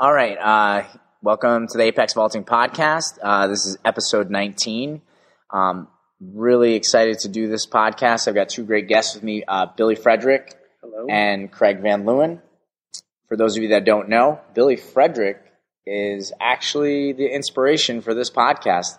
All right. Uh, welcome to the Apex Vaulting Podcast. Uh, this is episode 19. Um, really excited to do this podcast. I've got two great guests with me uh, Billy Frederick Hello. and Craig Van Leeuwen. For those of you that don't know, Billy Frederick is actually the inspiration for this podcast.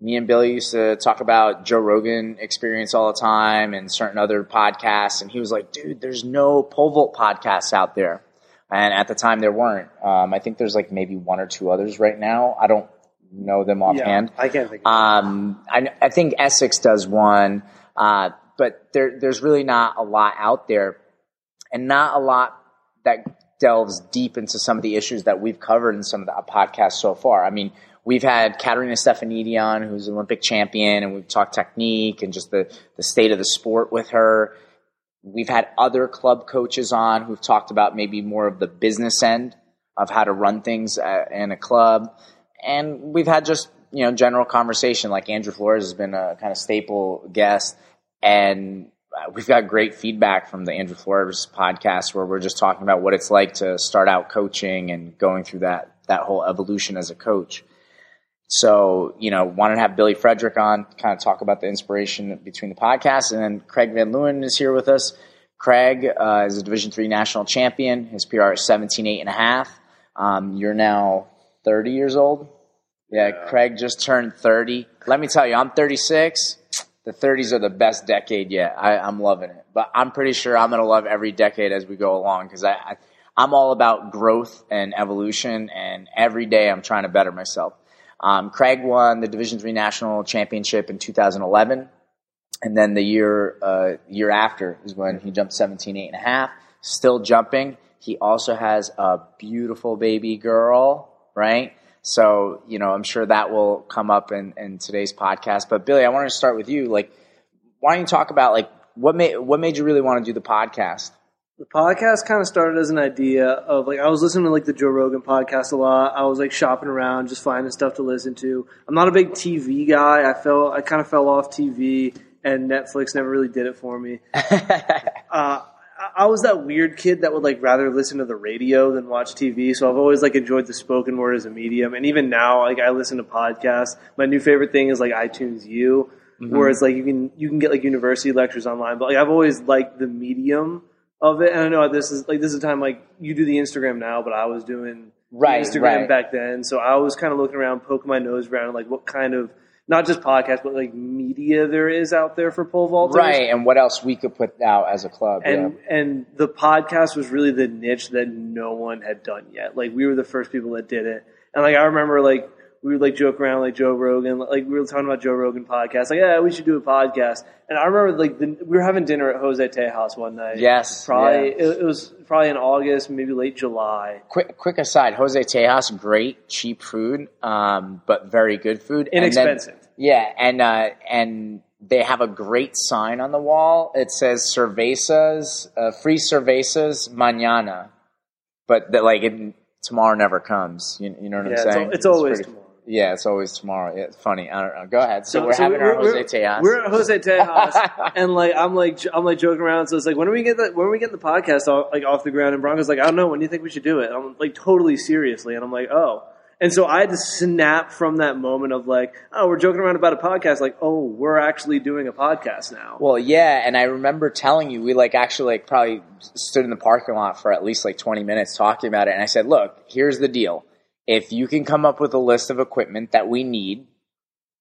Me and Billy used to talk about Joe Rogan experience all the time and certain other podcasts. And he was like, dude, there's no pole vault podcasts out there. And at the time there weren't. Um, I think there's like maybe one or two others right now. I don't know them offhand. I can't think. Um, I, I think Essex does one, uh, but there, there's really not a lot out there, and not a lot that delves deep into some of the issues that we've covered in some of the podcasts so far. I mean, we've had Katerina Stefanidi on, who's an Olympic champion, and we've talked technique and just the, the state of the sport with her. We've had other club coaches on who've talked about maybe more of the business end of how to run things in a club. And we've had just, you know, general conversation like Andrew Flores has been a kind of staple guest. And uh, we've got great feedback from the Andrew Flores podcast where we're just talking about what it's like to start out coaching and going through that, that whole evolution as a coach. So, you know, wanted to have Billy Frederick on, kind of talk about the inspiration between the podcast. And then Craig Van Leeuwen is here with us. Craig uh, is a Division three national champion. His PR is 17, eight and a half. Um, you're now 30 years old. Yeah, Yeah. Craig just turned 30. Let me tell you, I'm 36. The 30s are the best decade yet. I, I'm loving it. But I'm pretty sure I'm going to love every decade as we go along because I, I, I'm all about growth and evolution, and every day I'm trying to better myself. Um, Craig won the Division three national championship in 2011, and then the year uh, year after is when he jumped 17, eight and a half. Still jumping. He also has a beautiful baby girl, right? So you know, I'm sure that will come up in, in today's podcast. But Billy, I wanted to start with you. Like, why don't you talk about like what made what made you really want to do the podcast? The podcast kind of started as an idea of like I was listening to like the Joe Rogan podcast a lot. I was like shopping around, just finding stuff to listen to. I'm not a big TV guy. I fell, I kind of fell off TV, and Netflix never really did it for me. uh, I- I was that weird kid that would like rather listen to the radio than watch TV. So I've always like enjoyed the spoken word as a medium, and even now, like I listen to podcasts. My new favorite thing is like iTunes U, where it's like you can you can get like university lectures online. But like I've always liked the medium of it, and I know this is like this is a time like you do the Instagram now, but I was doing Right, Instagram right. back then. So I was kind of looking around, poking my nose around, like what kind of not just podcasts, but like media there is out there for pole vaulters right, and what else we could put out as a club? and and the podcast was really the niche that no one had done yet. Like we were the first people that did it, and like I remember like we would like joke around like Joe Rogan, like we were talking about Joe Rogan podcast, like yeah, we should do a podcast. And I remember like the, we were having dinner at Jose Tejas one night. Yes, probably yeah. it, it was probably in August, maybe late July. quick quick aside, Jose Tejas, great cheap food, um, but very good food. And then- Inexpensive. yeah, and uh, and they have a great sign on the wall. It says cervezas, uh, free cervezas mañana, but that like it, tomorrow never comes. You, you know what yeah, I'm saying? al- it's always pretty- tomorrow. Yeah, it's always tomorrow. Yeah, it's funny. I don't know. Go ahead. So, we're so having our we're- Jose Tejas. We're at Jose Tejas, and like I'm like I'm like joking around. So it's like when are we get that? When are we getting the podcast off, like off the ground? And Branko's like, I don't know. When do you think we should do it? And I'm like totally seriously, and I'm like, oh. And so I had to snap from that moment of like, oh, we're joking around about a podcast. Like, oh, we're actually doing a podcast now. Well, yeah, and I remember telling you we like actually like probably stood in the parking lot for at least like 20 minutes talking about it and I said, "Look, here's the deal. If you can come up with a list of equipment that we need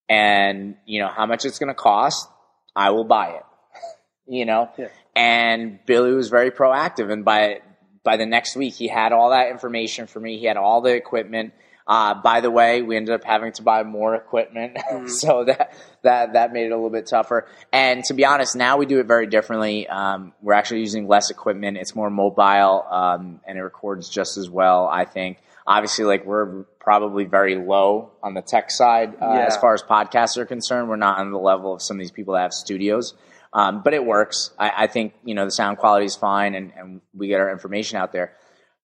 and, you know, how much it's going to cost, I will buy it." you know? Yeah. And Billy was very proactive and by by the next week he had all that information for me. He had all the equipment. Uh, by the way, we ended up having to buy more equipment, so that that that made it a little bit tougher. And to be honest, now we do it very differently. Um, we're actually using less equipment; it's more mobile, um, and it records just as well. I think. Obviously, like we're probably very low on the tech side uh, Yeah. as far as podcasts are concerned. We're not on the level of some of these people that have studios. Um, but it works. I, I think you know the sound quality is fine, and, and we get our information out there.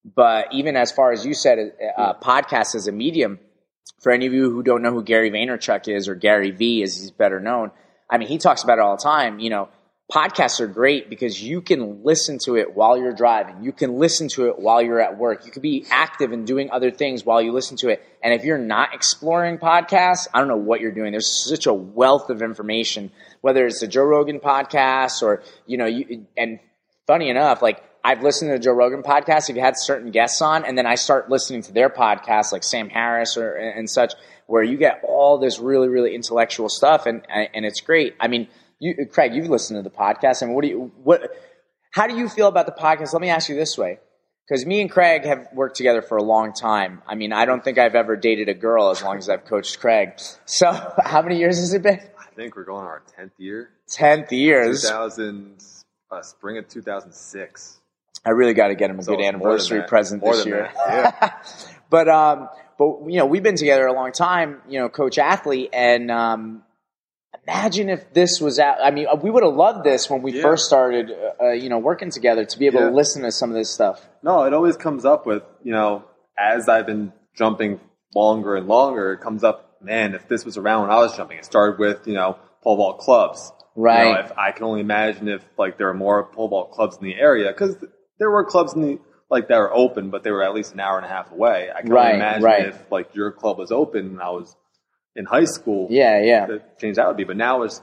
But even as far as you said, uh, podcast as a medium, for any of you who don't know who Gary Vaynerchuk is or Gary V, as he's better known, I mean, he talks about it all the time. You know, podcasts are great because you can listen to it while you're driving. You can listen to it while you're at work. You can be active and doing other things while you listen to it. And if you're not exploring podcasts, I don't know what you're doing. There's such a wealth of information, whether it's a Joe Rogan podcast or, you know, you, and funny enough, like I've listened to the Joe Rogan podcast. If you had certain guests on, and then I start listening to their podcasts, like Sam Harris or and such, where you get all this really, really intellectual stuff, and and it's great. I mean, you, Craig, you've listened to the podcast, and what do you what? How do you feel about the podcast? Let me ask you this way, because me and Craig have worked together for a long time. I mean, I don't think I've ever dated a girl as long as I've coached Craig. So, how many years has it been? I think we're going our tenth year. Tenth year. 2000, uh, spring of 2006. I really got to get him a So good anniversary present More this year. yeah. but um, but you know, we've been together a long time. You know, coach athlete, and um, imagine if this was out. I mean, we would have loved this when we Yeah. first started. Uh, you know, working together to be able Yeah. to listen to some of this stuff. No, it always comes up with, you know, as I've been jumping longer and longer, it comes up, man, if this was around when I was jumping, it started with, you know, pole vault clubs. You know, Right. if I can only imagine if like there were more pole vault clubs in the area, because there were clubs in the like that were open, but they were at least an hour and a half away. I can Right, only imagine right. if like your club was open and I was in high school. Yeah, yeah. the change that would be. But now it's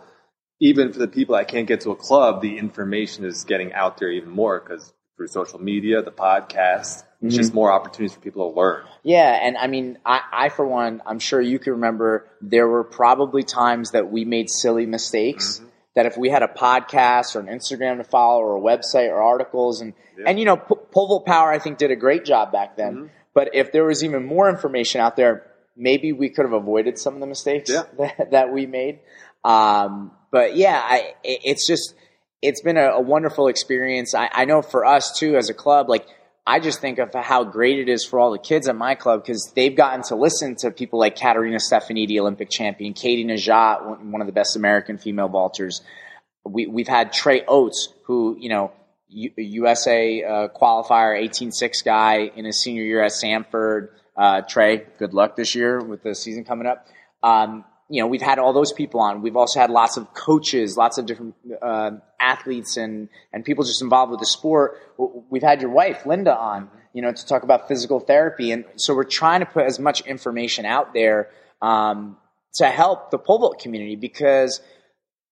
even for the people that can't get to a club, the information is getting out there even more because through social media, the podcast, it's Mm-hmm. just more opportunities for people to learn. Yeah, and I mean, I, I for one, I'm sure you can remember there were probably times that we made silly mistakes. Mm-hmm. That if we had a podcast or an Instagram to follow or a website or articles and and you know, P- Vault Power I think did a great job back then. Mm-hmm. But if there was even more information out there, maybe we could have avoided some of the mistakes Yeah. that, that we made. Um, but yeah, I, it's just it's been a, a wonderful experience. I, I know for us too as a club, like I just think of how great it is for all the kids at my club because they've gotten to listen to people like Katerina Stefanidi, Olympic champion, Katie Nageotte, one one of the best American female vaulters. We, we've had Trey Oates, who, you know, U- USA uh, qualifier, 18-6 guy in his senior year at Sanford. Uh, Trey, good luck this year with the season coming up. Um, you know, we've had all those people on. We've also had lots of coaches, lots of different uh, athletes, and and people just involved with the sport. We've had your wife Linda on, you know, to talk about physical therapy, and so we're trying to put as much information out there um, to help the pole vault community because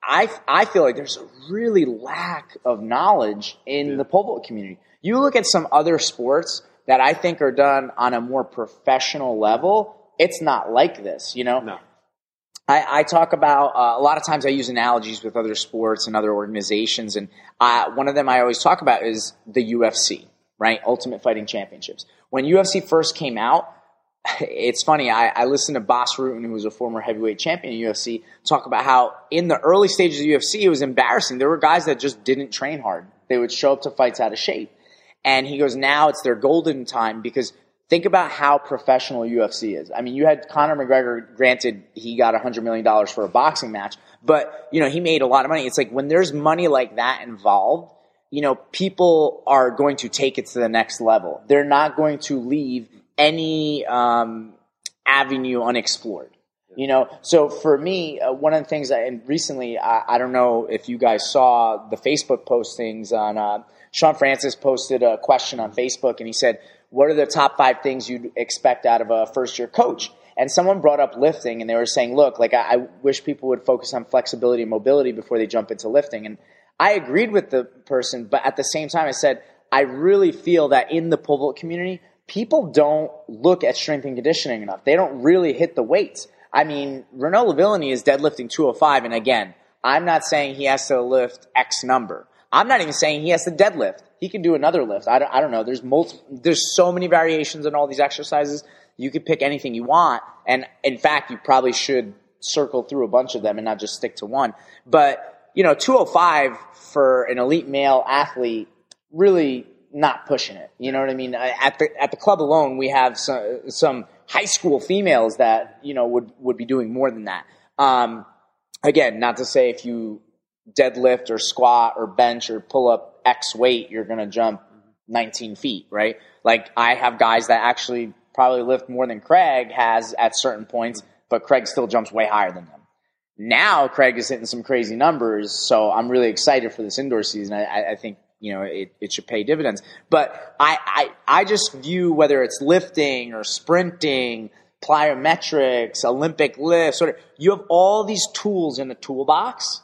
I I feel like there's a really lack of knowledge in the pole vault community. You look at some other sports that I think are done on a more professional level. It's not like this, you know. No. I, I talk about uh, a lot of times I use analogies with other sports and other organizations, and uh, one of them I always talk about is the UFC, right? Ultimate Fighting Championships. When UFC first came out, it's funny. I, I listened to Bas Rutten, who was a former heavyweight champion in UFC, talk about how in the early stages of UFC, it was embarrassing. There were guys that just didn't train hard. They would show up to fights out of shape. And he goes, now it's their golden time because think about how professional UFC is. I mean, you had Conor McGregor, granted, he got $100 million for a boxing match, but, you know, he made a lot of money. It's like when there's money like that involved, you know, people are going to take it to the next level. They're not going to leave any um, avenue unexplored. You know, so for me, uh, one of the things, that, and recently, I, I don't know if you guys saw the Facebook postings on, uh, Sean Francis posted a question on Facebook and he said, what are the top five things you'd expect out of a first year coach? And someone brought up lifting and they were saying, look, like I, I wish people would focus on flexibility and mobility before they jump into lifting. And I agreed with the person, but at the same time, I said, I really feel that in the pole vault community, people don't look at strength and conditioning enough. They don't really hit the weights. I mean, Renaud Lavillenie is deadlifting 205, and again, I'm not saying he has to lift X number. I'm not even saying he has to deadlift. He can do another lift. I don't, I don't know. There's multiple, there's so many variations in all these exercises. You could pick anything you want. And in fact, you probably should circle through a bunch of them and not just stick to one. But, you know, 205 for an elite male athlete, really not pushing it. You know what I mean? At the, at the club alone, we have some, some high school females that, you know, would, would be doing more than that. Um, again, not to say if you deadlift or squat or bench or pull up X weight, you're going to jump 19 feet, right? Like I have guys that actually probably lift more than Craig has at certain points, but Craig still jumps way higher than them. now Craig is hitting some crazy numbers, so I'm really excited for this indoor season. I, I think you know it, it should pay dividends. But I, I I just view whether it's lifting or sprinting, plyometrics, Olympic lifts, sort of you have all these tools in the toolbox.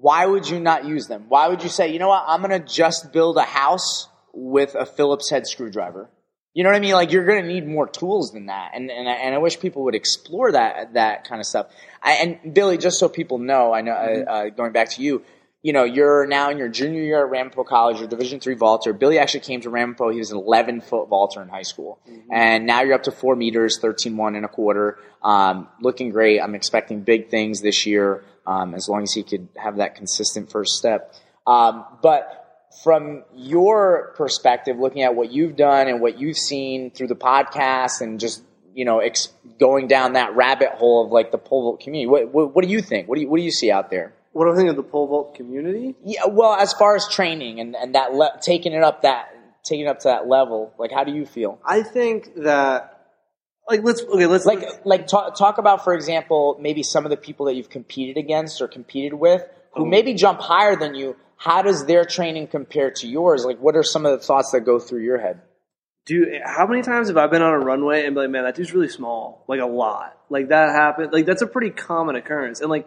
Why would you not use them? Why would you say, you know what, I'm gonna just build a house with a Phillips head screwdriver? You know what I mean? Like you're going to need more tools than that, and and I, and I wish people would explore that that kind of stuff. I, and Billy, just so people know, I know mm-hmm. uh, going back to you, you know, you're now in your junior year at Ramapo College, you're Division three vaulter. Billy actually came to Ramapo; he was an 11 foot vaulter in high school, mm-hmm. and now you're up to four meters, 13 one and a quarter, um, looking great. I'm expecting big things this year, um, as long as he could have that consistent first step. Um, but from your perspective, looking at what you've done and what you've seen through the podcast and just you know ex- going down that rabbit hole of like the pole vault community, what, what, what do you think? What do you what do you see out there? What do I think of the pole vault community? Yeah, well, as far as training and and that le- taking it up that taking it up to that level, like how do you feel? I think that. Like let's okay let's like like talk talk about for example maybe some of the people that you've competed against or competed with who maybe jump higher than you how does their training compare to yours? Like, what are some of the thoughts that go through your head? Dude, how many times have I been on a runway and be like, man, that dude's really small? Like, a lot. Like, that happened. Like, that's a pretty common occurrence. And, like,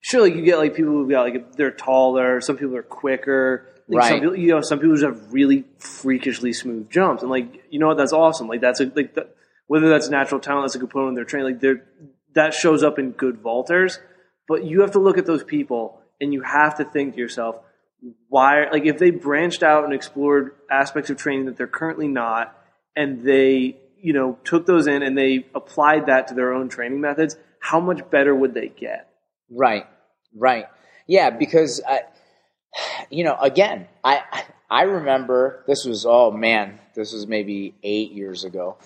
sure, like, you get, like, people who've got, like, they're taller, some people are quicker. Like, right. Some people, you know, some people just have really freakishly smooth jumps. And, like, you know what? That's awesome. Like, that's a, like, the, whether that's natural talent, that's a component of their training, like, they're, that shows up in good vaulters. But you have to look at those people and you have to think to yourself, why, like, if they branched out and explored aspects of training that they're currently not, and they, you know, took those in and they applied that to their own training methods, how much better would they get? Right, right. Yeah, because, I, you know, again, I, I remember this was, oh man, this was maybe eight years ago.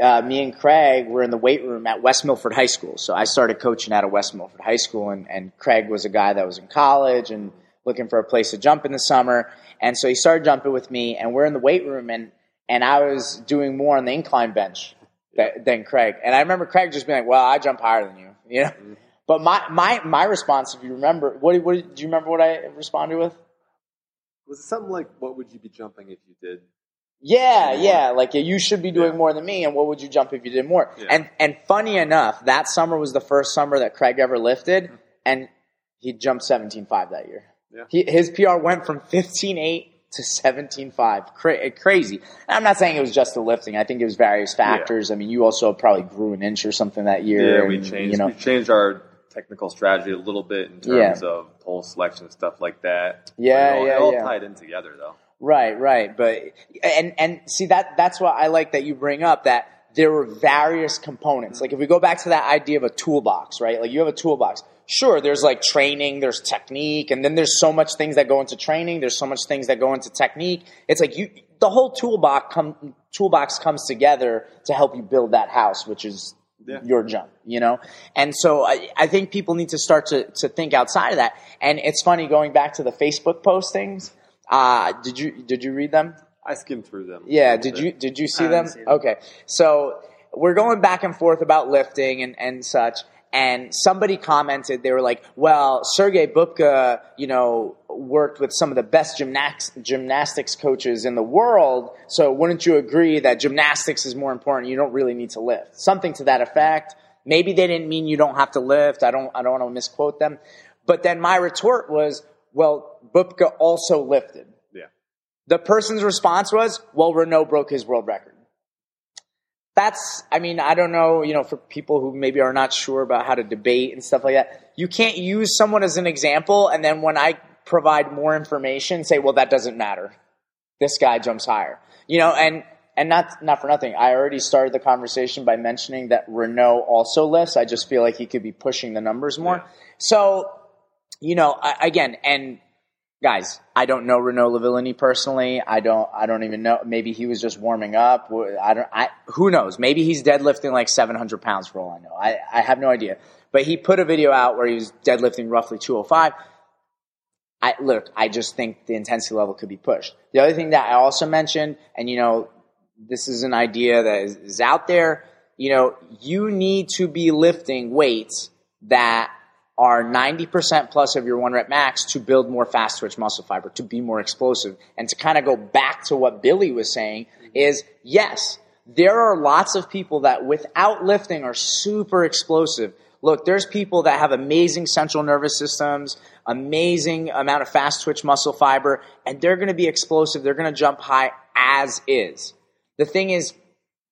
Uh, me and Craig were in the weight room at West Milford High School. So I started coaching out of West Milford High School, and, and Craig was a guy that was in college and looking for a place to jump in the summer. And so he started jumping with me, and we're in the weight room, and and I was doing more on the incline bench than, than Craig. And I remember Craig just being like, "Well, I jump higher than you," you know. Mm-hmm. But my my my response, if you remember, what, what do you remember? What I responded with? Was it something like, "What would you be jumping if you did yeah, yeah. Like you should be doing yeah. more than me, and what would you jump if you did more? Yeah. And and funny enough, that summer was the first summer that Craig ever lifted, mm-hmm. and he jumped seventeen five that year. Yeah. He, his PR went from fifteen eight to seventeen five. Cra- crazy. And I'm not saying it was just the lifting. I think it was various factors. I mean, you also probably grew an inch or something that year. Yeah, we changed. You know, we changed our technical strategy a little bit in terms of pole selection and stuff like that. Yeah, all, yeah, it all tied in together though. Right, right. But and and see that that's what I like that you bring up that there were various components. Like if we go back to that idea of a toolbox, right? Like you have a toolbox. Sure, there's like training, there's technique, and then there's so much things that go into training. There's so much things that go into technique. It's like you, the whole toolbox come, toolbox comes together to help you build that house, which is yeah. your jump, you know? And so I, I think people need to start to, to think outside of that. And it's funny going back to the Facebook postings uh, did you did you read them? I skimmed through them. Yeah. Did you did you see them? them? Okay. So we're going back and forth about lifting and, and such. And somebody commented, they were like, well, Sergey Bubka, you know, worked with some of the best gymnastics, gymnastics coaches in the world. So wouldn't you agree that gymnastics is more important? You don't really need to lift. Something to that effect. Maybe they didn't mean you don't have to lift. I don't, I don't want to misquote them. But then my retort was, well, Bubka also lifted. Yeah. The person's response was, well, Renaud broke his world record. That's, I mean, I don't know, you know, for people who maybe are not sure about how to debate and stuff like that, you can't use someone as an example and then when I provide more information, say, well, that doesn't matter. This guy jumps higher. You know, and, and not, not for nothing. I already started the conversation by mentioning that Renaud also lifts. I just feel like he could be pushing the numbers more. Yeah. So, you know, I, again, and guys, I don't know Renaud Lavillenie personally. I don't. I don't even know. Maybe he was just warming up. I don't. I who knows? Maybe he's deadlifting like 700 pounds for all I know. I I have no idea. But he put a video out where he was deadlifting roughly 205. I look. I just think the intensity level could be pushed. The other thing that I also mentioned, and you know, this is an idea that is, is out there. You know, you need to be lifting weights that are 90% plus of your one rep max to build more fast twitch muscle fiber, to be more explosive. And to kind of go back to what Billy was saying is yes, there are lots of people that without lifting are super explosive. Look, there's people that have amazing central nervous systems, amazing amount of fast twitch muscle fiber, and they're going to be explosive. They're going to jump high as is. The thing is,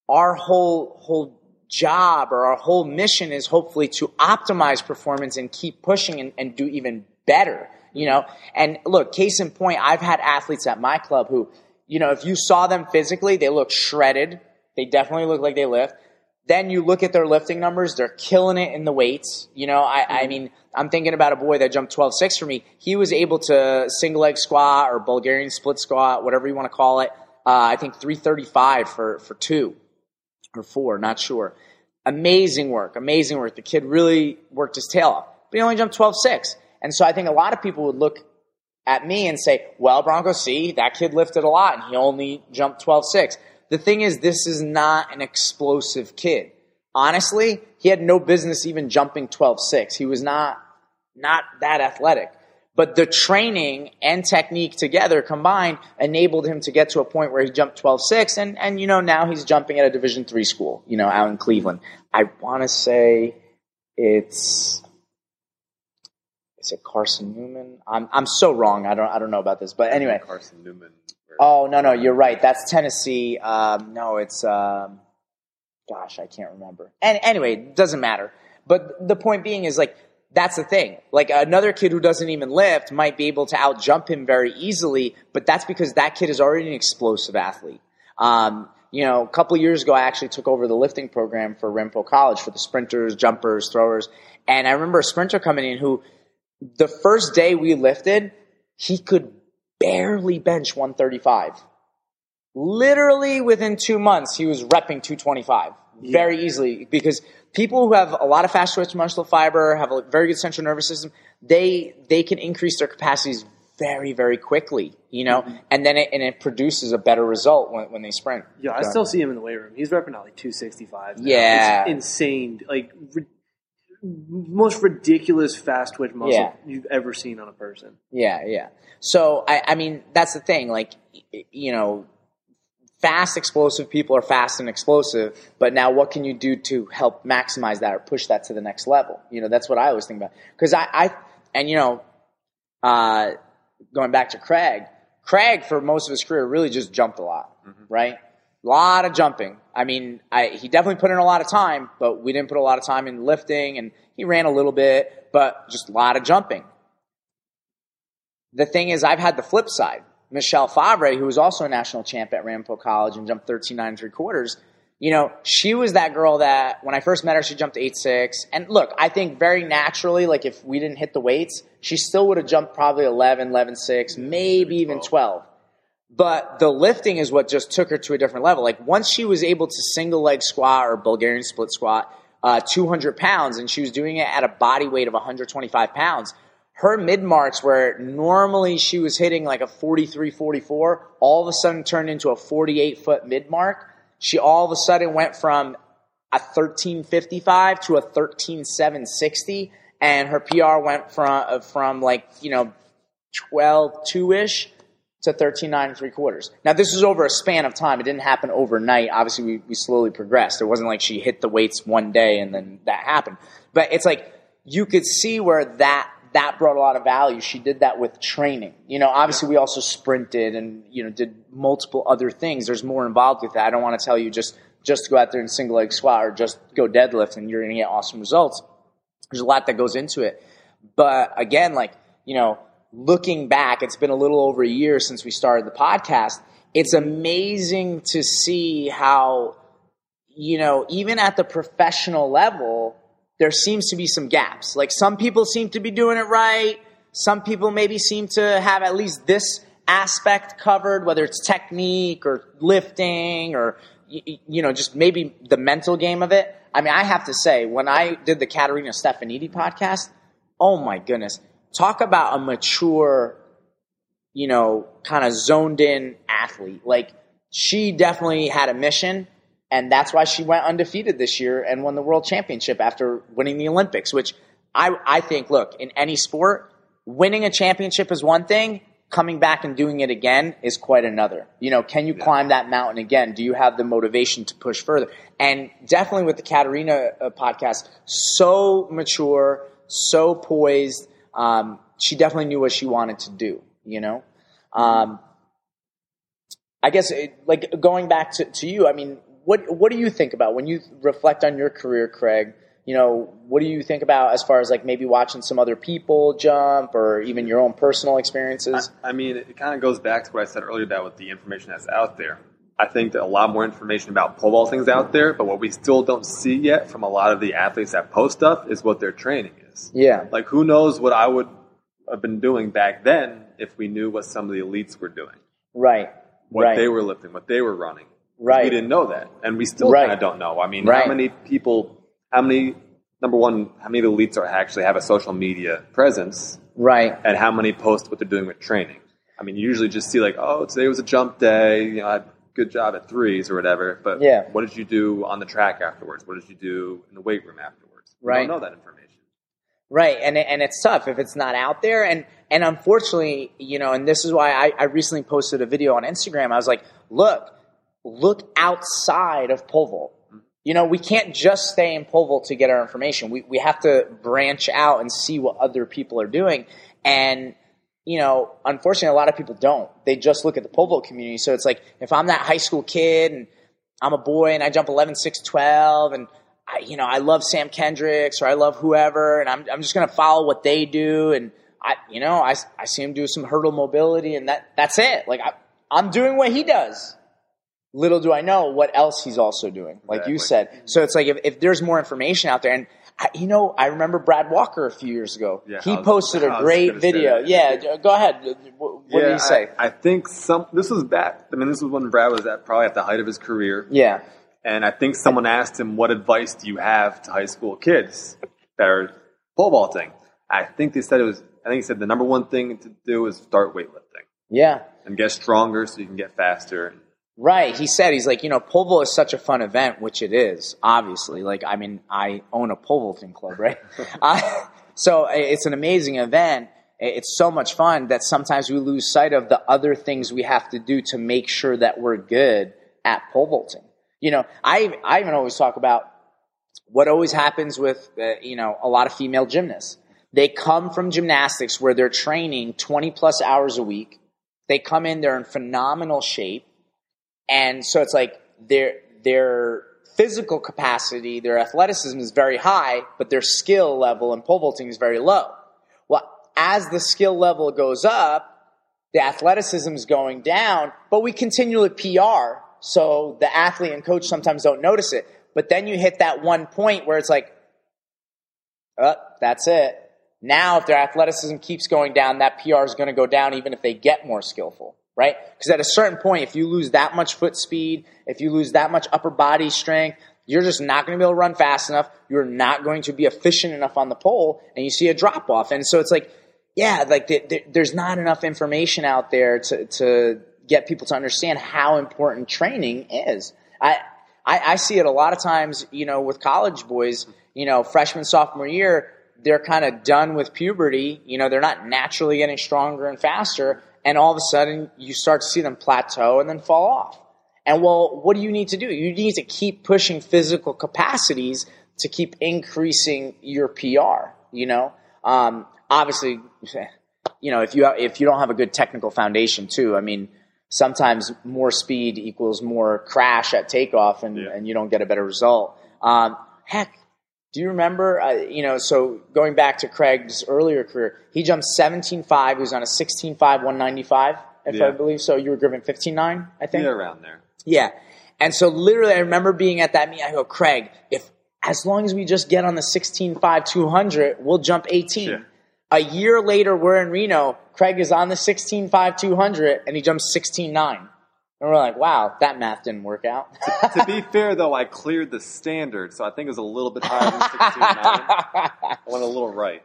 our whole, whole job or our whole mission is hopefully to optimize performance and keep pushing and, and do even better, you know? And look, case in point, I've had athletes at my club who, you know, if you saw them physically, they look shredded. They definitely look like they lift. Then you look at their lifting numbers, they're killing it in the weights. You know, I, I mean, I'm thinking about a boy that jumped 12.6 for me. He was able to single leg squat or Bulgarian split squat, whatever you want to call it. Uh, I think 335 for, for two or four, not sure. Amazing work, amazing work. The kid really worked his tail off, but he only jumped 12.6. And so I think a lot of people would look at me and say, well, Branko, see, that kid lifted a lot and he only jumped 12.6. The thing is, this is not an explosive kid. Honestly, he had no business even jumping 12.6. He was not, not that athletic. But the training and technique together combined enabled him to get to a point where he jumped 12.6 and, and, you know, now he's jumping at a division three school, you know, out in Cleveland. I want to say it's, is it Carson Newman? I'm, I'm so wrong. I don't, I don't know about this, but anyway. Carson Newman. Oh no, no, you're right. That's Tennessee. Um, no, it's um, gosh, I can't remember. And anyway, it doesn't matter. But the point being is like that's the thing. Like another kid who doesn't even lift might be able to out jump him very easily, but that's because that kid is already an explosive athlete. Um, you know, a couple years ago, I actually took over the lifting program for Ramapo College for the sprinters, jumpers, throwers, and I remember a sprinter coming in who, the first day we lifted, he could barely bench 135. Literally within two months, he was repping 225 yeah. Very easily because people who have a lot of fast twitch muscle fiber, have a very good central nervous system, they, they can increase their capacities very, very quickly, you know, mm-hmm. and then it, and it produces a better result when, when they sprint. Yeah, I still see him in the weight room. He's repping out like 265. Now. Yeah. It's insane. Like, most ridiculous fast twitch muscle yeah. you've ever seen on a person. Yeah, yeah. So I, I mean, that's the thing. Like, you know, fast explosive people are fast and explosive, but now what can you do to help maximize that or push that to the next level? You know, that's what I always think about. Because I, I, and you know, uh, going back to Craig, Craig for most of his career really just jumped a lot, mm-hmm. right? A lot of jumping. I mean, I, he definitely put in a lot of time, but we didn't put a lot of time in lifting, and he ran a little bit, but just a lot of jumping. The thing is, I've had the flip side. Michelle Fabre, who was also a national champ at Ramapo College and jumped 13 9 and three quarters, you know, she was that girl that when I first met her, she jumped 8 6. And look, I think very naturally, like if we didn't hit the weights, she still would have jumped probably 11, 11 6, maybe even 12. But the lifting is what just took her to a different level. Like once she was able to single leg squat or Bulgarian split squat, uh, 200 pounds, and she was doing it at a body weight of 125 pounds. Her mid marks, where normally she was hitting like a 43, 44, all of a sudden turned into a 48 foot mid mark. She all of a sudden went from a 1355 to a 13760, and her PR went from uh, from like you know 12 two ish to 13 9 and three quarters. Now, this was over a span of time. It didn't happen overnight. Obviously, we, we slowly progressed. It wasn't like she hit the weights one day and then that happened. But it's like you could see where that that brought a lot of value. She did that with training. You know, obviously we also sprinted and, you know, did multiple other things. There's more involved with that. I don't want to tell you just, just go out there and single leg squat or just go deadlift and you're going to get awesome results. There's a lot that goes into it. But again, like, you know, looking back, it's been a little over a year since we started the podcast. It's amazing to see how, you know, even at the professional level, there seems to be some gaps. Like some people seem to be doing it right. Some people maybe seem to have at least this aspect covered, whether it's technique or lifting or, you know, just maybe the mental game of it. I mean, I have to say, when I did the Katerina Stefanidi podcast, oh my goodness, talk about a mature, you know, kind of zoned in athlete. Like she definitely had a mission and that's why she went undefeated this year and won the world championship after winning the Olympics, which I, I think, look, in any sport, winning a championship is one thing. Coming back and doing it again is quite another. You know, can you climb that mountain again? Do you have the motivation to push further? And definitely with the Katerina uh, podcast, so mature, so poised. Um, she definitely knew what she wanted to do. You know, um, I guess it, like going back to, to you. I mean, what what do you think about when you reflect on your career, Craig? you know, what do you think about as far as like maybe watching some other people jump or even your own personal experiences? I, I mean, it kind of goes back to what I said earlier about with the information that's out there. I think that a lot more information about pole vaulting is out there, but what we still don't see yet from a lot of the athletes that post stuff is what their training is. Yeah. Like, who knows what I would have been doing back then if we knew what some of the elites were doing, Right. what right. they were lifting, what they were running. Right. We didn't know that, and we still Right. kind of don't know. I mean, Right. how many people? How many? Number one, how many elites are actually have a social media presence, Right. and how many post what they're doing with training? I mean, you usually just see like, oh, today was a jump day. You know, I had a good job at threes or whatever. But Yeah. what did you do on the track afterwards? What did you do in the weight room afterwards? We Right. don't know that information. Right, and and it's tough if it's not out there, and and unfortunately, you know, and this is why I, I recently posted a video on Instagram. I was like, look, look outside of vault. You know, we can't just stay in vault to get our information. We we have to branch out and see what other people are doing, and you know, unfortunately, a lot of people don't. They just look at the vault community. So it's like if I'm that high school kid and I'm a boy and I jump 11, 6, 12 and I, you know, I love Sam Kendricks or I love whoever and I'm, I'm just going to follow what they do. And I, you know, I, I see him do some hurdle mobility and that, that's it. Like I, I'm doing what he does. Little do I know what else he's also doing, like you said. So it's like if, if there's more information out there and I, you know, I remember Brad Walker a few years ago. Yeah, he was- posted a great video. Yeah, go ahead. What, what did he say? I, I think some. This was back. I mean, this was when Brad was at probably at the height of his career. yeah. And I think someone asked him, "What advice do you have to high school kids that are pole vaulting?" I think they said it was. I think he said the number one thing to do is start weightlifting Yeah. and get stronger so you can get faster. Right. He said, he's like, you know, pole vault is such a fun event, which it is, obviously. Like, I mean, I own a pole vaulting club, right? uh, so it's an amazing event. It's so much fun that sometimes we lose sight of the other things we have to do to make sure that we're good at pole vaulting. You know, I, I even always talk about what always happens with, uh, you know, a lot of female gymnasts. They come from gymnastics where they're training 20 plus hours a week. They come in, they're in phenomenal shape. And so it's like their their physical capacity, their athleticism is very high, but their skill level in pole vaulting is very low. Well, as the skill level goes up, the athleticism is going down, but we continually PR, so the athlete and coach sometimes don't notice it. But then you hit that one point where it's like, uh, that's it. Now, if their athleticism keeps going down, that PR is going to go down even if they get more skillful, right? Because at a certain point, if you lose that much foot speed, if you lose that much upper body strength, you're just not going to be able to run fast enough. You're not going to be efficient enough on the pole, and you see a drop off. And so it's like, yeah, like th- th- there's not enough information out there to to get people to understand how important training is. I, I I see it a lot of times, you know, with college boys, you know, freshman sophomore year, they're kind of done with puberty. You know, they're not naturally getting stronger and faster, and all of a sudden you start to see them plateau and then fall off. And well, what do you need to do? You need to keep pushing physical capacities to keep increasing your PR. You know, um, obviously, you know if you if you don't have a good technical foundation too. I mean, sometimes more speed equals more crash at takeoff, and, Yeah. and you don't get a better result. Um, heck, do you remember? Uh, you know, so going back to Craig's earlier career, he jumped 17.5. He was on a 16.5, 195, if I believe so. You were gripping 15.9, I think. Yeah, around there. Yeah. And so literally I remember being at that meet. I go, Craig, if as long as we just get on the 16.5 200, we'll jump 18. Yeah. A year later, we're in Reno. Craig is on the 16.5 200 and he jumps 16.9. And we're like, wow, that math didn't work out. to be fair, though, I cleared the standard, so I think it was a little bit higher than 16.9. I went a little right.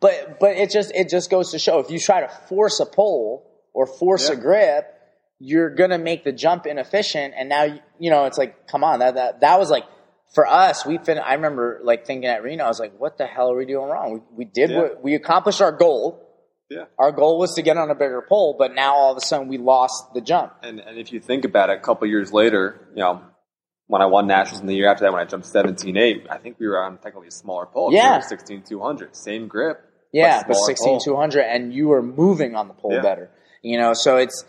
but but it just it just goes to show if you try to force a pole or force a grip, you're gonna make the jump inefficient. And now you know it's like, come on, that that that was like for us, we fin- I remember like thinking at Reno, I was like, what the hell are we doing wrong? We, we did Yeah. what we accomplished our goal. Yeah. Our goal was to get on a bigger pole, but now all of a sudden we lost the jump. And and if you think about it, a couple years later, you know, when I won nationals in the year after that, when I jumped 17.8, I think we were on technically a smaller pole. Yeah. 16.200, same grip. Yeah, but smaller sixteen pole. two hundred, and you were moving on the pole Yeah. better. You know, so it's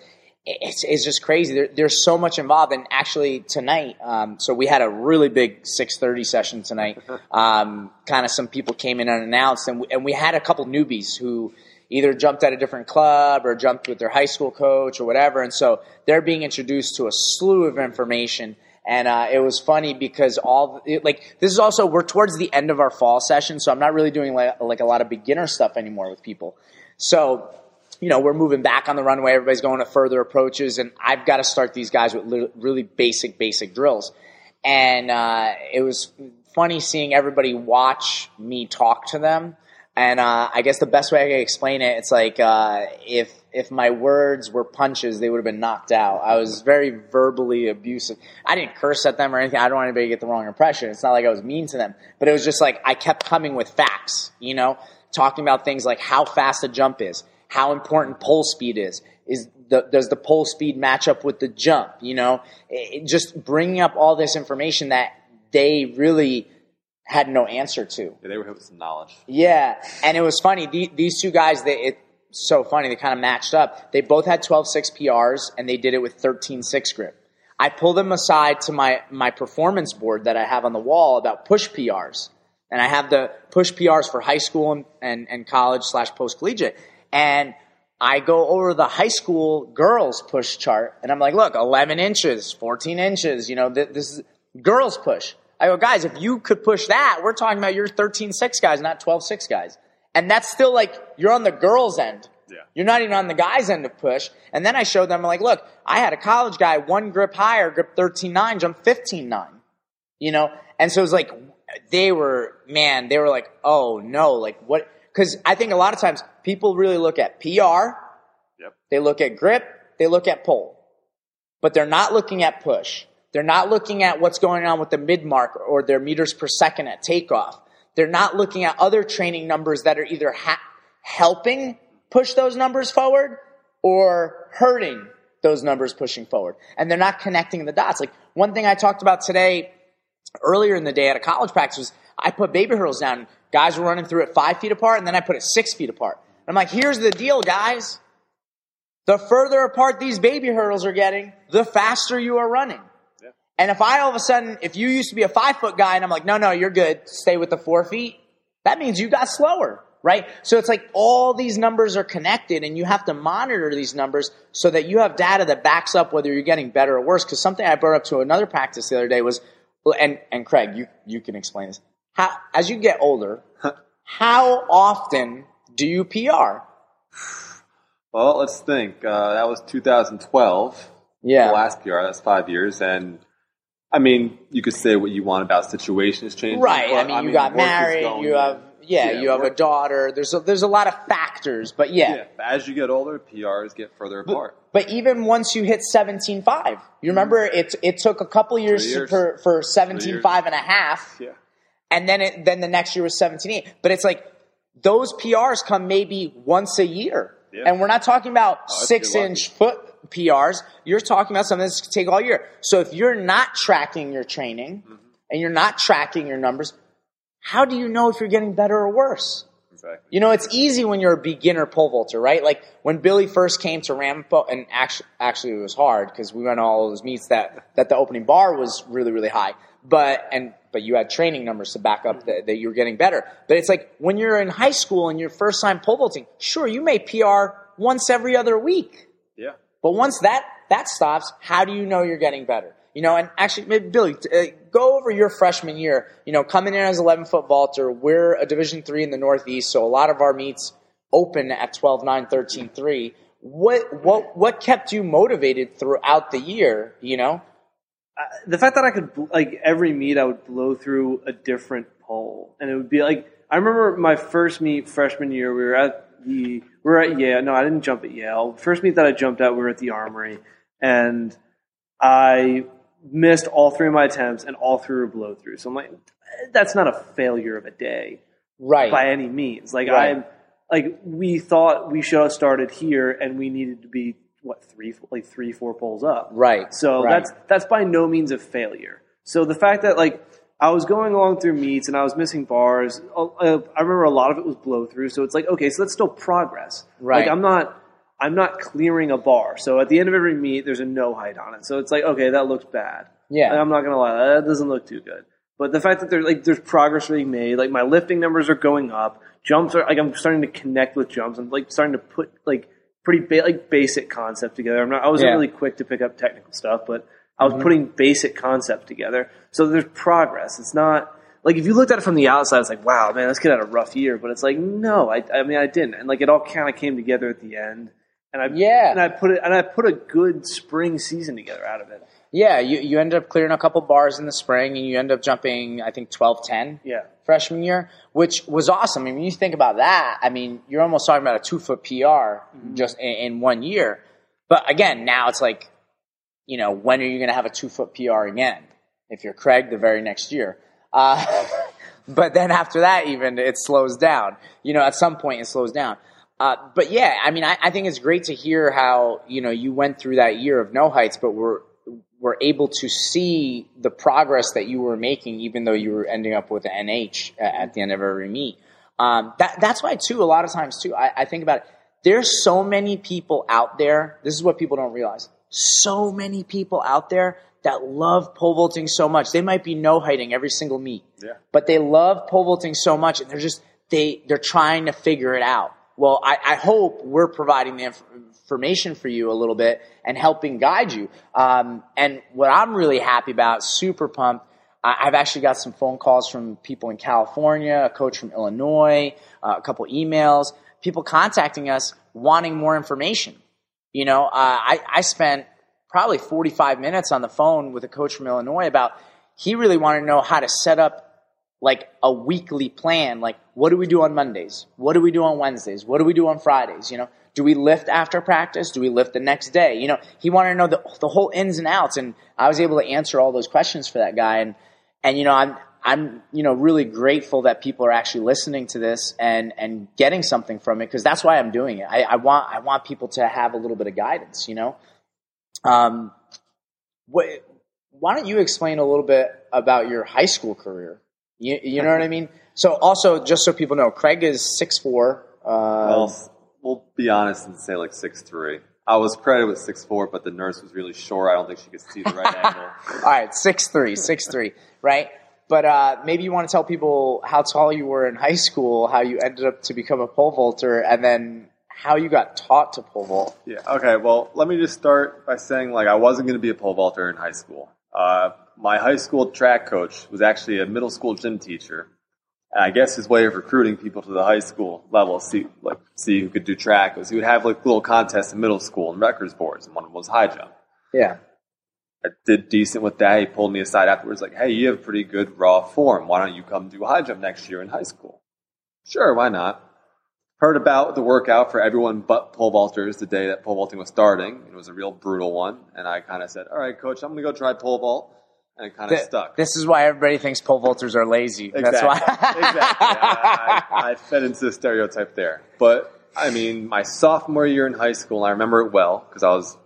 it's it's just crazy. There, there's so much involved, and actually tonight, um, so we had a really big six thirty session tonight. Um, kind of some people came in unannounced, and we, and we had a couple newbies who either jumped at a different club or jumped with their high school coach or whatever, and so they're being introduced to a slew of information. And uh, it was funny because all it, like this is also we're towards the end of our fall session, so I'm not really doing like, like a lot of beginner stuff anymore with people. So you know, we're moving back on the runway. Everybody's going to further approaches, and I've got to start these guys with li- really basic, basic drills. And uh, it was funny seeing everybody watch me talk to them. And uh, I guess the best way I can explain it, it's like uh, if if my words were punches, they would have been knocked out. I was very verbally abusive. I didn't curse at them or anything. I don't want anybody to get the wrong impression. It's not like I was mean to them, but it was just like I kept coming with facts. You know, talking about things like how fast a jump is, how important pole speed is. Is the, does the pole speed match up with the jump? You know, it, it- just bringing up all this information that they really had no answer to. Yeah, they were hit with some knowledge. Yeah, and it was funny. The, these two guys, they it's so funny. They kind of matched up. They both had 12.6 PRs, and they did it with 13.6 grip. I pulled them aside to my my performance board that I have on the wall about push PRs, and I have the push PRs for high school and and, and college slash post collegiate, and I go over the high school girls push chart, and I'm like, look, 11 inches, 14 inches. You know, th- this is girls push. I go, guys, if you could push that, we're talking about your 13.6 guys, not 12.6 guys. And that's still like, you're on the girls' end. Yeah. You're not even on the guys' end of push. And then I showed them, like, look, I had a college guy, one grip higher, grip 13.9, jump 15.9. You know? And so it was like, they were, man, they were like, oh no, like what? Because I think a lot of times people really look at PR, Yep. they look at grip, they look at pull, but they're not looking at push. They're not looking at what's going on with the mid mark or their meters per second at takeoff. They're not looking at other training numbers that are either ha- helping push those numbers forward or hurting those numbers pushing forward. And they're not connecting the dots. Like one thing I talked about today earlier in the day at a college practice was I put baby hurdles down. Guys were running through it five feet apart, and then I put it six feet apart. I'm like, here's the deal, guys. The further apart these baby hurdles are getting, the faster you are running. And if I all of a sudden, if you used to be a five foot guy and I'm like, no, no, you're good, stay with the four feet, that means you got slower, right? So it's like all these numbers are connected and you have to monitor these numbers so that you have data that backs up whether you're getting better or worse. Cause something I brought up to another practice the other day was, and, and Craig, you, you can explain this. How, as you get older, how often do you PR? Well, let's think. Uh, that was 2012. Yeah. The last PR. That's five years. And I mean, you could say what you want about situations changing. Right. but, I mean, you got work is married. You have yeah, Yeah, You have a daughter. There's a, there's a lot of factors, but yeah. Yeah. As you get older, PRs get further apart. But even once you hit 17.5, you remember mm. it it took a couple years, years. for for 17.5 and a half, Yeah. and then it then the next year was 17.8. But it's like those PRs come maybe once a year, Yeah. and we're not talking about Oh, six inch foot PRs. You're talking about something that's going to take all year. So if you're not tracking your training Mm-hmm. and you're not tracking your numbers, how do you know if you're getting better or worse? Exactly. You know, it's easy when you're a beginner pole vaulter, right? Like when Billy first came to Ramapo, and actually, actually it was hard because we went all those meets that that the opening bar was really really high, but and but you had training numbers to back up that, that you were getting better. But it's like when you're in high school and you're first time pole vaulting, sure you may PR once every other week. But once that that stops, how do you know you're getting better? You know, and actually, maybe Billy, uh, go over your freshman year. You know, coming in as 11 foot vaulter, we're a Division three in the Northeast, so a lot of our meets open at 12 9, 13 3. What what what kept you motivated throughout the year? You know, the fact that I could like every meet I would blow through a different pole, and it would be like I remember my first meet freshman year. We were at the we were at Yale. No, I didn't jump at Yale. First meet that I jumped at, we were at the Armory, and I missed all three of my attempts, and all three were blow through. So I'm like, that's not a failure of a day Right. by any means. Like Right. I'm like we thought we should have started here, and we needed to be what three like three four poles up. Right. So right. that's that's by no means a failure. So the fact that like I was going along through meets and I was missing bars, I remember a lot of it was blow through. So it's like okay, so that's still progress. Right. Like I'm not I'm not clearing a bar. So at the end of every meet, there's a no height on it. So it's like okay, that looks bad. Yeah. Like, I'm not gonna lie, that doesn't look too good. But the fact that there's like there's progress being made, like my lifting numbers are going up, jumps are like I'm starting to connect with jumps. I'm like starting to put like pretty ba- like basic concept together. I'm not I wasn't Yeah. really quick to pick up technical stuff, but I was mm-hmm. putting basic concept together. So there's progress. It's not like if you looked at it from the outside, it's like wow, man, this kid had a rough year. But it's like no, I I mean I didn't, and like it all kind of came together at the end. And I Yeah. and I put it and I put a good spring season together out of it. Yeah, you, you end up clearing a couple bars in the spring and you end up jumping, I think, 12 10 Yeah. freshman year, which was awesome. I mean, when you think about that, I mean, you're almost talking about a two foot PR mm-hmm. just in, in one year. But again, now it's like, you know, when are you going to have a two foot PR again? If you're Craig, the very next year. Uh, but then after that, even it slows down. You know, at some point it slows down. Uh, but yeah, I mean, I, I think it's great to hear how you know you went through that year of no heights, but were were able to see the progress that you were making, even though you were ending up with an NH at, the end of every meet. Um, that that's why too. A lot of times too, I, I think about it. There's so many people out there. This is what people don't realize. So many people out there that love pole vaulting so much. They might be no heighting every single meet, Yeah. but they love pole vaulting so much, and they're just they they're trying to figure it out. Well, I, I hope we're providing the inf- information for you a little bit and helping guide you. Um, and what I'm really happy about, super pumped. I, I've actually got some phone calls from people in California, a coach from Illinois, uh, a couple emails, people contacting us wanting more information. You know, uh, I, I spent probably 45 minutes on the phone with a coach from Illinois about he really wanted to know how to set up like a weekly plan. Like, what do we do on Mondays? What do we do on Wednesdays? What do we do on Fridays? You know, do we lift after practice? Do we lift the next day? You know, he wanted to know the, the whole ins and outs, and I was able to answer all those questions for that guy. And and you know, I'm I'm you know really grateful that people are actually listening to this and and getting something from it because that's why I'm doing it. I, I want I want people to have a little bit of guidance. You know, um, what, why don't you explain a little bit about your high school career? You, you know what I mean? So also, just so people know, Craig is six four. Uh, Well, we'll be honest and say like six three. I was credited with six four, but the nurse was really short. I don't think she could see the right angle. all right, six three, six three, right? But uh, maybe you want to tell people how tall you were in high school, how you ended up to become a pole vaulter, and then how you got taught to pole vault. Yeah. Okay. Well, let me just start by saying like I wasn't going to be a pole vaulter in high school. Uh, my high school track coach was actually a middle school gym teacher. And I guess his way of recruiting people to the high school level, see like see who could do track, was he would have like little contests in middle school and records boards, and one of them was high jump. Yeah, I did decent with that. He pulled me aside afterwards, like, "Hey, you have pretty good raw form. Why don't you come do high jump next year in high school?" Sure, why not? Heard about the workout for everyone but pole vaulters the day that pole vaulting was starting. It was a real brutal one, and I kind of said, "All right, coach, I'm going to go try pole vault," and it kind of Th- stuck. This is why everybody thinks pole vaulters are lazy. That's why. exactly. I, I, I fed into the stereotype there. But I mean, my sophomore year in high school, I remember it well because I was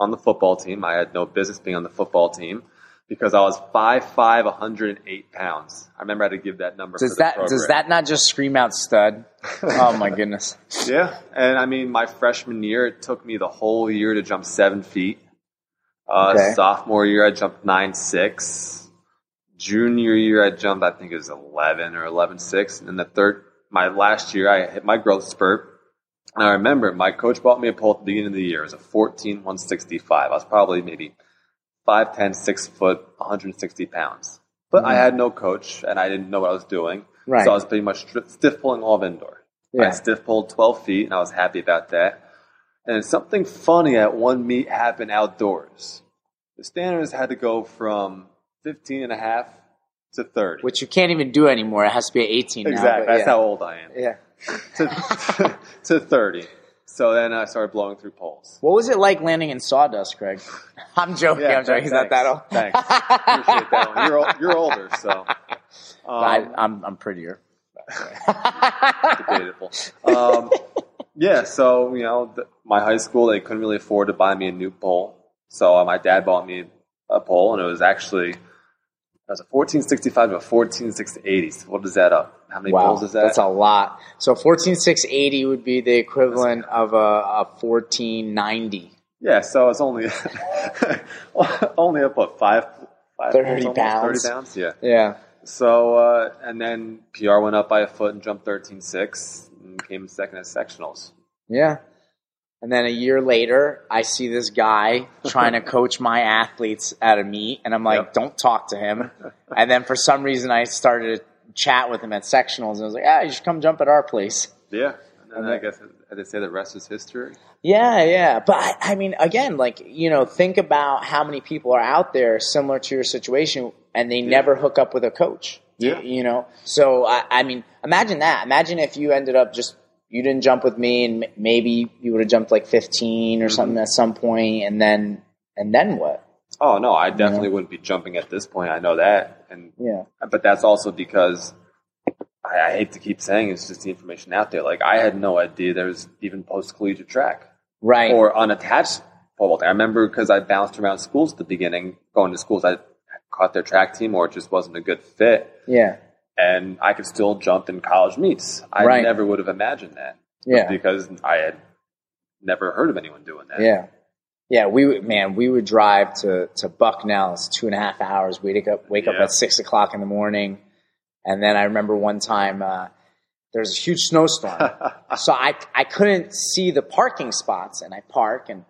on the football team. I had no business being on the football team because I was 5'5", 108 pounds. I remember I had to give that number. Does that program. does that not just scream out stud? oh my goodness. Yeah, and I mean, my freshman year, it took me the whole year to jump seven feet. Uh, Okay. Sophomore year, I jumped nine six. Junior year, I jumped, I think it was eleven or eleven six. And then the third, my last year, I hit my growth spurt. And I remember my coach bought me a pole at the beginning of the year. It was a 14 165. I was probably maybe 5'10, 6 foot, 160 pounds. But I mm. had no coach, and I didn't know what I was doing. Right. So I was pretty much stiff pulling all of indoor. I Yeah. stiff pulled 12 feet, and I was happy about that. And something funny at one meet happened outdoors. The standards had to go from 15 and a half to 30. Which you can't even do anymore. It has to be 18 exactly. but That's yeah. how old I am. Yeah. To, to 30. So then I started blowing through poles. What was it like landing in sawdust, Craig? I'm joking. I'm joking. He's not that old. Thanks. Appreciate that one. You're, you're older, so. Um, I, I'm I'm prettier. debatable. Um, yeah, so you know, my high school they couldn't really afford to buy me a new pole, so uh, my dad bought me a pole, and it was actually was a 1465 to a 14680. So what is that up? How many Wow, poles is that? that's a lot. So 14680 would be the equivalent of a, a 1490. yeah, so it's only only up what five, five 30 poles, almost, pounds. thirty pounds. Yeah. Yeah. So uh, and then PR went up by a foot and jumped 13.6 and came second at sectionals. Yeah. And then a year later, I see this guy trying to coach my athletes at a meet, and I'm like, Yep. don't talk to him. And then for some reason, I started to chat with him at sectionals, and I was like, ah, you should come jump at our place. Yeah, and then And I guess as they say, the rest is history. Yeah, yeah. But I, mean, again, like, you know, think about how many people are out there similar to your situation and they never hook up with a coach. Yeah. You know? So, I, I mean, imagine that. Imagine if you ended up just, you didn't jump with me and maybe you would have jumped like 15 or mm-hmm. something at some point and then, and then what? Oh no, I definitely wouldn't be jumping at this point. I know that, and Yeah. but that's also because I, I hate to keep saying it's just the information out there. Like I had no idea there was even post collegiate track Right. or unattached vaulting. I remember because I bounced around schools at the beginning, going to schools I caught their track team or it just wasn't a good fit, yeah. And I could still jump in college meets. I Right. never would have imagined that Yeah. because I had never heard of anyone doing that. Yeah. Yeah, we would, man, we would drive to, to Bucknell. It's two and a half hours. We'd wake up, wake up at six o'clock in the morning. And then I remember one time, uh, there was a huge snowstorm. so I, I couldn't see the parking spots and I park and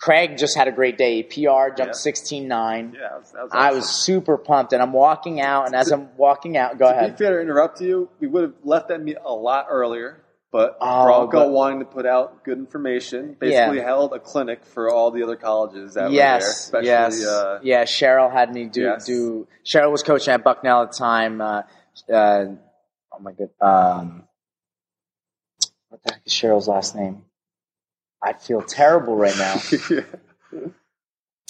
Craig just had a great day. PR jumped Yeah. sixteen nine. Yeah, that was, that was I was super pumped and I'm walking out and as I'm walking out, go To be ahead. fair to interrupt you, we would have left that meet a lot earlier, but Oh, Branko but- wanting to put out good information, basically Yeah. held a clinic for all the other colleges that yes, were there. yes, Especially, uh, yeah. Cheryl had me do Yes. do. Cheryl was coaching at Bucknell at the time. Uh, uh, oh my god, um, what the heck is Cheryl's last name? I feel terrible right now.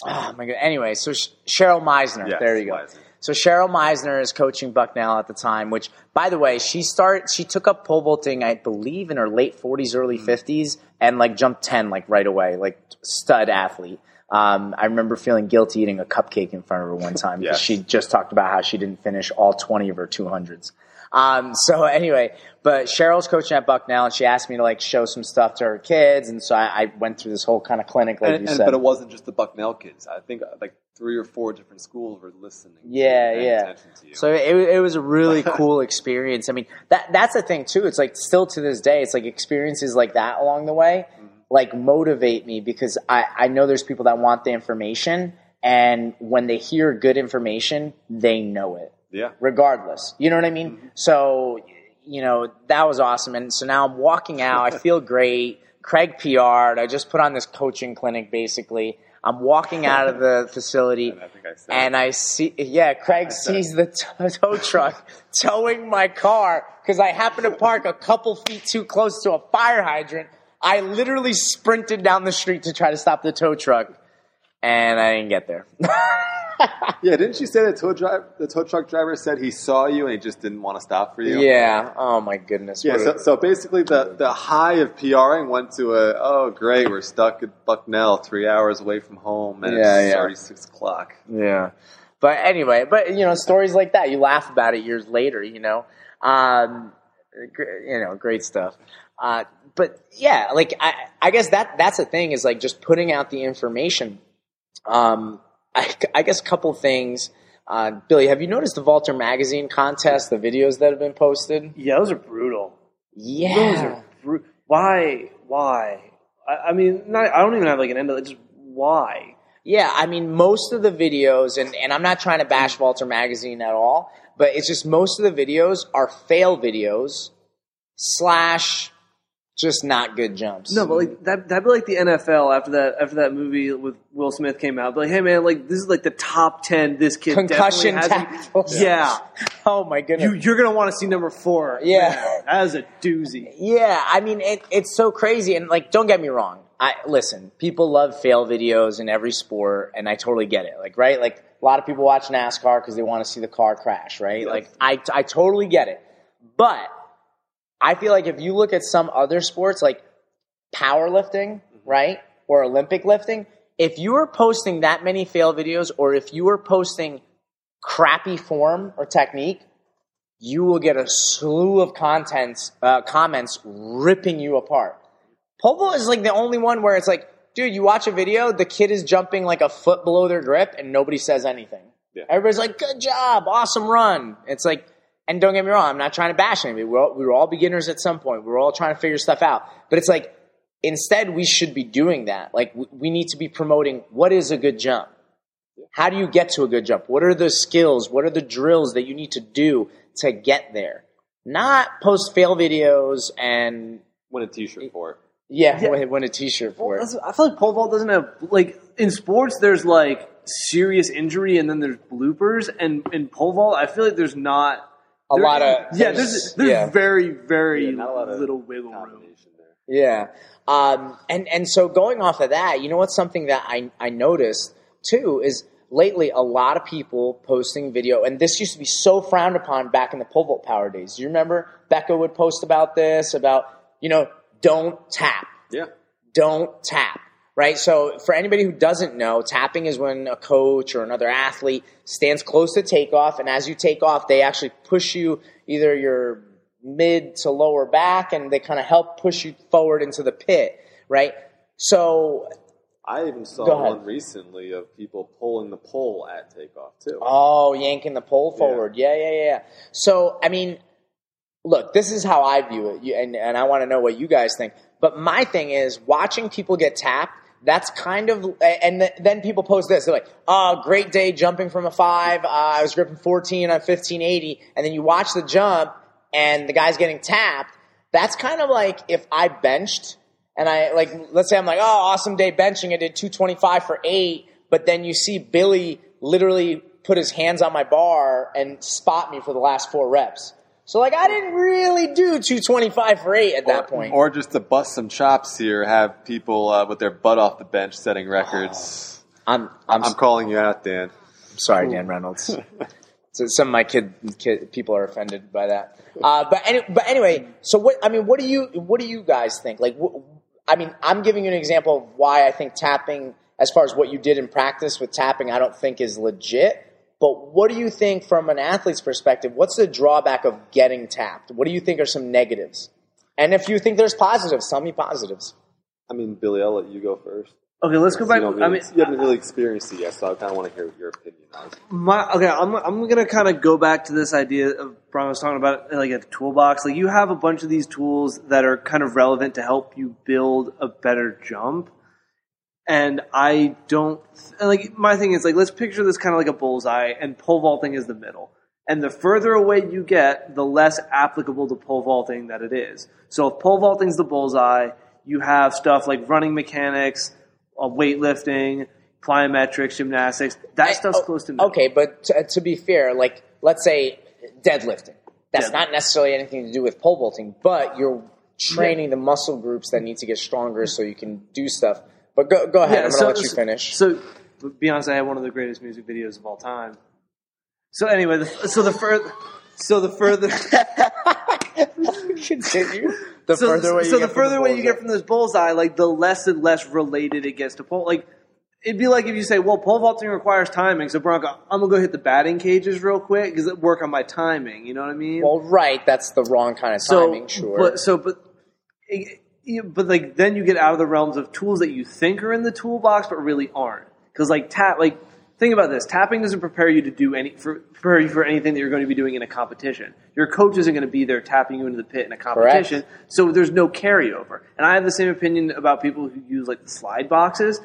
oh my god. Anyway, so Sh- Cheryl Meisner. yes, there you go. Weiser. So Cheryl Meisner is coaching Bucknell at the time, which, by the way, she start she took up pole vaulting, I believe, in her late forties, early Mm-hmm. fifties, and like jumped ten like right away, like stud athlete. Um, I remember feeling guilty eating a cupcake in front of her one time because Yes. she just talked about how she didn't finish all twenty of her two hundreds. Um, so anyway, but Cheryl's coaching at Bucknell, and she asked me to like show some stuff to her kids, and so I, I went through this whole kind of clinic, like And, you and- said. but it wasn't just the Bucknell kids. I think uh, like three or four different schools were listening. Yeah, yeah. to. So it, it was a really cool experience. I mean, that that's the thing too. It's like still to this day, it's like experiences like that along the way, like motivate me because I I know there's people that want the information, and when they hear good information, they know it yeah, regardless. You know what I mean? Mm-hmm. So, you know, that was awesome. And so now I'm walking out. I feel great. Craig PR'd. I just put on this coaching clinic basically. I'm walking out of the facility and I think I and I see, yeah, Craig sees the t- tow truck towing my car because I happen to park a couple feet too close to a fire hydrant. I literally sprinted down the street to try to stop the tow truck, and I didn't get there. yeah. Didn't you say the tow driver, the tow truck driver said he saw you and he just didn't want to stop for you? yeah. Oh my goodness. Yeah, so, so basically the, the high of PRing went to a, oh great, we're stuck at Bucknell, three hours away from home, and Yeah, it's yeah. already six o'clock. Yeah. But anyway, but you know, stories like that, you laugh about it years later, you know. Um, you know, great stuff. Uh, but yeah, like I, I guess that that's the thing is like just putting out the information. Um, I, I guess a couple things. Uh, Billy, have you noticed the Vaulter magazine contest, the videos that have been posted? Yeah, those are brutal. Yeah. Those are bru- why? Why? I, I mean, not, I don't even have like an end of it. Just why? Yeah, I mean, most of the videos, and, and I'm not trying to bash Vaulter Magazine at all, but it's just most of the videos are fail videos slash just not good jumps. No, but like that that'd be like the NFL after that after that movie with Will Smith came out. But like, hey man, like this is like the top ten. This kid concussion tackles. Yeah, Oh my goodness. you you're gonna want to see number four. Yeah. Man, that is a doozy. Yeah, I mean it, it's so crazy, and like, don't get me wrong. I listen. People love fail videos in every sport, and I totally get it. Like, right? Like a lot of people watch NASCAR because they want to see the car crash, right? Like, I I totally get it. But I feel like if you look at some other sports, like powerlifting, right, or Olympic lifting, if you are posting that many fail videos, or if you are posting crappy form or technique, you will get a slew of contents, uh, comments ripping you apart. Pole vault is like the only one where it's like, dude, you watch a video, the kid is jumping like a foot below their grip, and nobody says anything. Yeah. Everybody's like, good job, awesome run. It's like, and don't get me wrong, I'm not trying to bash anybody. We're all, we were all beginners at some point. We were all trying to figure stuff out. But it's like, instead, we should be doing that. Like, we, we need to be promoting what is a good jump. How do you get to a good jump? What are the skills? What are the drills that you need to do to get there? Not post fail videos and Win a T-shirt for it. yeah, Yeah. Win, win a T-shirt for it. I feel like pole vault doesn't have like in sports. There's like serious injury and then there's bloopers, and in pole vault, I feel like there's not A there- lot of yeah. There's there's yeah. very very Yeah, a lot little wiggle room. Yeah. Um, and, and so going off of that, you know what's something that I, I noticed too is lately a lot of people posting video, and this used to be so frowned upon back in the pole vault power days. Do you remember Becca would post about this, about, you know, don't tap, Yeah. don't tap, right? So for anybody who doesn't know, tapping is when a coach or another athlete stands close to takeoff, and as you take off, they actually push you either your mid to lower back, and they kind of help push you forward into the pit, right? So, I even saw one recently of people pulling the pole at takeoff too. oh, yanking the pole forward, yeah, yeah, yeah. yeah. So, I mean, look, this is how I view it, and and I want to know what you guys think. But my thing is watching people get tapped. That's kind of, and th- then people post this. They're like, "Oh, great day jumping from a five. Uh, I was gripping 14 on 1580," and then you watch the jump, and the guy's getting tapped. That's kind of like if I benched and I like, let's say I'm like, "Oh, awesome day benching. I did 225 for eight," but then you see Billy literally put his hands on my bar and spot me for the last four reps. So like I didn't really do 225 for eight at that point. Or just to bust some chops here, have people uh, with their butt off the bench setting records. I'm I'm, I'm calling you out, Dan. sorry, Dan Reynolds. so some of my kid, kid people are offended by that. Uh, but any, but anyway, so what? I mean, what do you what do you guys think? Like, wh- I mean, I'm giving you an example of why I think tapping, as far as what you did in practice with tapping, I don't think is legit. But what do you think from an athlete's perspective? What's the drawback of getting tapped? What do you think are some negatives? And if you think there's positives, tell me positives. I mean, Billy, I'll let you go first. Okay, let's go back. don't really, I mean, you haven't really experienced it yet, so I kind of want to hear your opinion on it. My okay, I'm I'm gonna kind of go back to this idea of Brian was talking about like a toolbox. Like you have a bunch of these tools that are kind of relevant to help you build a better jump. And I don't and, like my thing is like let's picture this kind of like a bullseye, and pole vaulting is the middle. And the further away you get, the less applicable to pole vaulting that it is. So if pole vaulting is the bullseye, you have stuff like running mechanics, uh, weightlifting, plyometrics, gymnastics. That stuff's Oh, close to middle. Okay, but to, to be fair, like let's say deadlifting. That's not necessarily anything to do with pole vaulting, but you're training the muscle groups that need to get stronger so you can do stuff. But go go ahead. I'm gonna let you finish. So Beyonce had one of the greatest music videos of all time. So anyway, the, so the further, so the further, Continue. The so, further away you so get the further away you get from this bullseye, like the less and less related it gets to pole. Like it'd be like if you say, "Well, pole vaulting requires timing," so Branko, I'm gonna go hit the batting cages real quick because it work on my timing. You know what I mean? Well, right, that's the wrong kind of so, timing. Sure. But so, but. it- you- But like then you get out of the realms of tools that you think are in the toolbox but really aren't. Because like tap, like think about this: tapping doesn't prepare you to do any for prepare you for anything that you're going to be doing in a competition. Your coach isn't going to be there tapping you into the pit in a competition, so there's no carryover. And I have the same opinion about people who use like the slide boxes.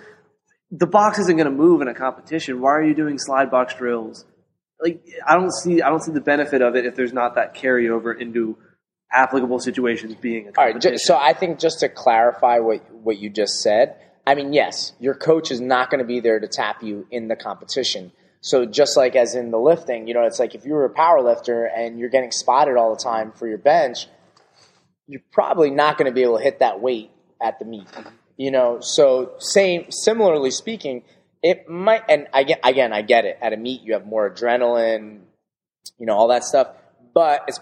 The box isn't going to move in a competition. Why are you doing slide box drills? Like I don't see I don't see the benefit of it if there's not that carryover into applicable situations being a All right. Ju- so I think just to clarify what what you just said, I mean, yes, your coach is not going to be there to tap you in the competition. So just like as in the lifting, you know, it's like if you were a power lifter and you're getting spotted all the time for your bench, you're probably not going to be able to hit that weight at the meet. You know, so same similarly speaking, it might and I get again, I get it. At a meet you have more adrenaline, you know, all that stuff, but it's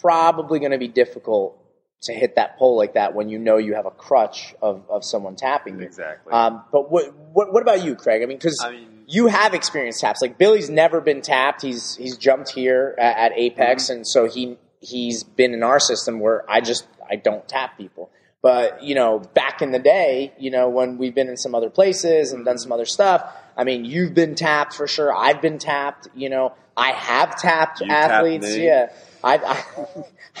probably going to be difficult to hit that pole like that when you know you have a crutch of, of someone tapping you. Exactly. Um, but what, what what about you, Craig? I mean, because I mean- you have experienced taps. Like Billy's never been tapped. He's he's jumped here at, at Apex, Mm-hmm. and so he he's been in our system where I just I don't tap people. But you know, back in the day, you know, when we've been in some other places and done some other stuff, I mean, you've been tapped for sure. I've been tapped. You know, I have tapped You tapped athletes. me. yeah, I've I,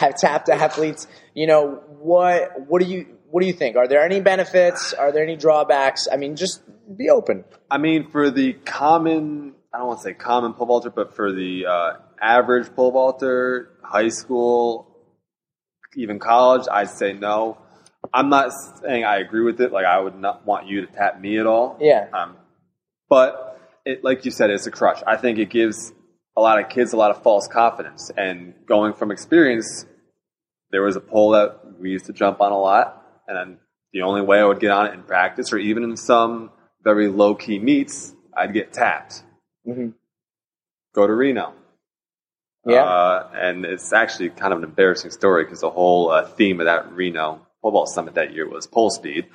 I've tapped athletes. You know, what what do you what do you think? Are there any benefits? Are there any drawbacks? I mean, just be open. I mean, for the common, I don't want to say common pole vaulter, but for the uh, average pole vaulter, high school, even college, I'd say no. I'm not saying I agree with it. Like, I would not want you to tap me at all. Yeah. Um, but it, like you said, it's a crutch. I think it gives a lot of kids a lot of false confidence. And going from experience, there was a pole that we used to jump on a lot, and then the only way I would get on it in practice, or even in some very low key meets, I'd get tapped. Mhm. Go to Reno. Yeah. Uh, and it's actually kind of an embarrassing story because the whole uh, theme of that Reno pole vault summit that year was pole speed.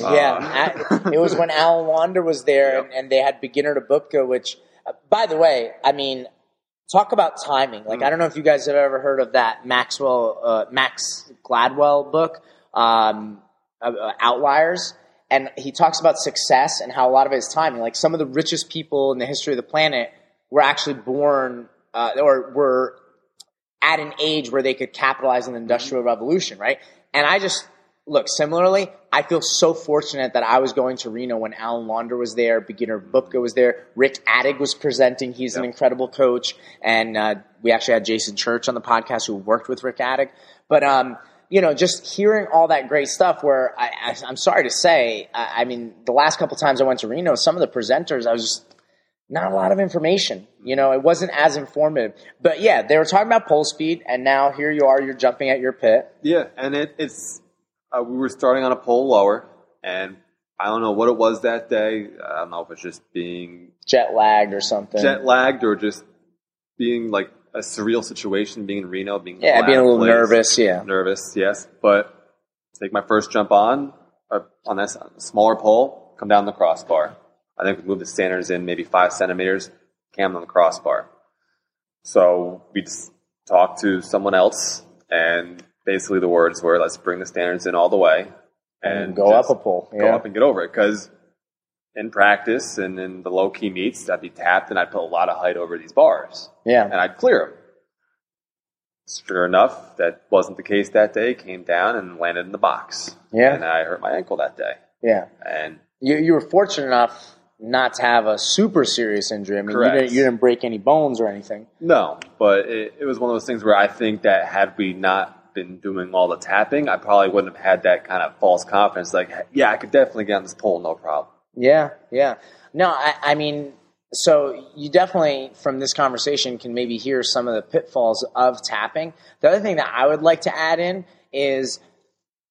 Yeah, at- it was when Alan Launder was there, Yep. and, and they had beginner to Bubka. Which, uh, by the way, I mean, talk about timing. Like, I don't know if you guys have ever heard of that Maxwell uh, Max Gladwell book, um, uh, uh, Outliers, and he talks about success and how a lot of it is timing. Like, some of the richest people in the history of the planet were actually born uh, or were at an age where they could capitalize on the industrial revolution, right? And I just look similarly. I feel so fortunate that I was going to Reno when Alan Launder was there, beginner Bubka was there, Rick Attig was presenting. He's an incredible coach, and uh, we actually had Jason Church on the podcast who worked with Rick Attig. But um, you know, just hearing all that great stuff. Where I, I'm sorry to say, I, I mean, the last couple times I went to Reno, some of the presenters, I was just not a lot of information. You know, it wasn't as informative. But yeah, they were talking about pole speed, and now here you are, you're jumping at your pit. Yeah, and it, it's uh, we were starting on a pole lower, and I don't know what it was that day. I don't know if it's just being jet lagged or something. jet lagged or just being like a surreal situation, being in Reno, being yeah, being a little place. nervous. Yeah, nervous, yes. But take my first jump on uh, on this smaller pole, come down the crossbar. I think we moved the standards in maybe five centimeters, cam on the crossbar. So we just talked to someone else, and basically the words were, "Let's bring the standards in all the way and go up a pole. go up and get over it." Because in practice and in the low key meets, I'd be tapped and I'd put a lot of height over these bars yeah, and I'd clear them. Sure enough, that wasn't the case that day. Came down and landed in the box. Yeah. And I hurt my ankle that day. yeah. And You you were fortunate enough not to have a super serious injury. I mean, you didn't, you didn't break any bones or anything. no, but it, it was one of those things where I think that had we not been doing all the tapping, I probably wouldn't have had that kind of false confidence. Like, yeah, I could definitely get on this pole, no problem. Yeah, yeah. No, I, I mean, so you definitely from this conversation can maybe hear some of the pitfalls of tapping. The other thing that I would like to add in is,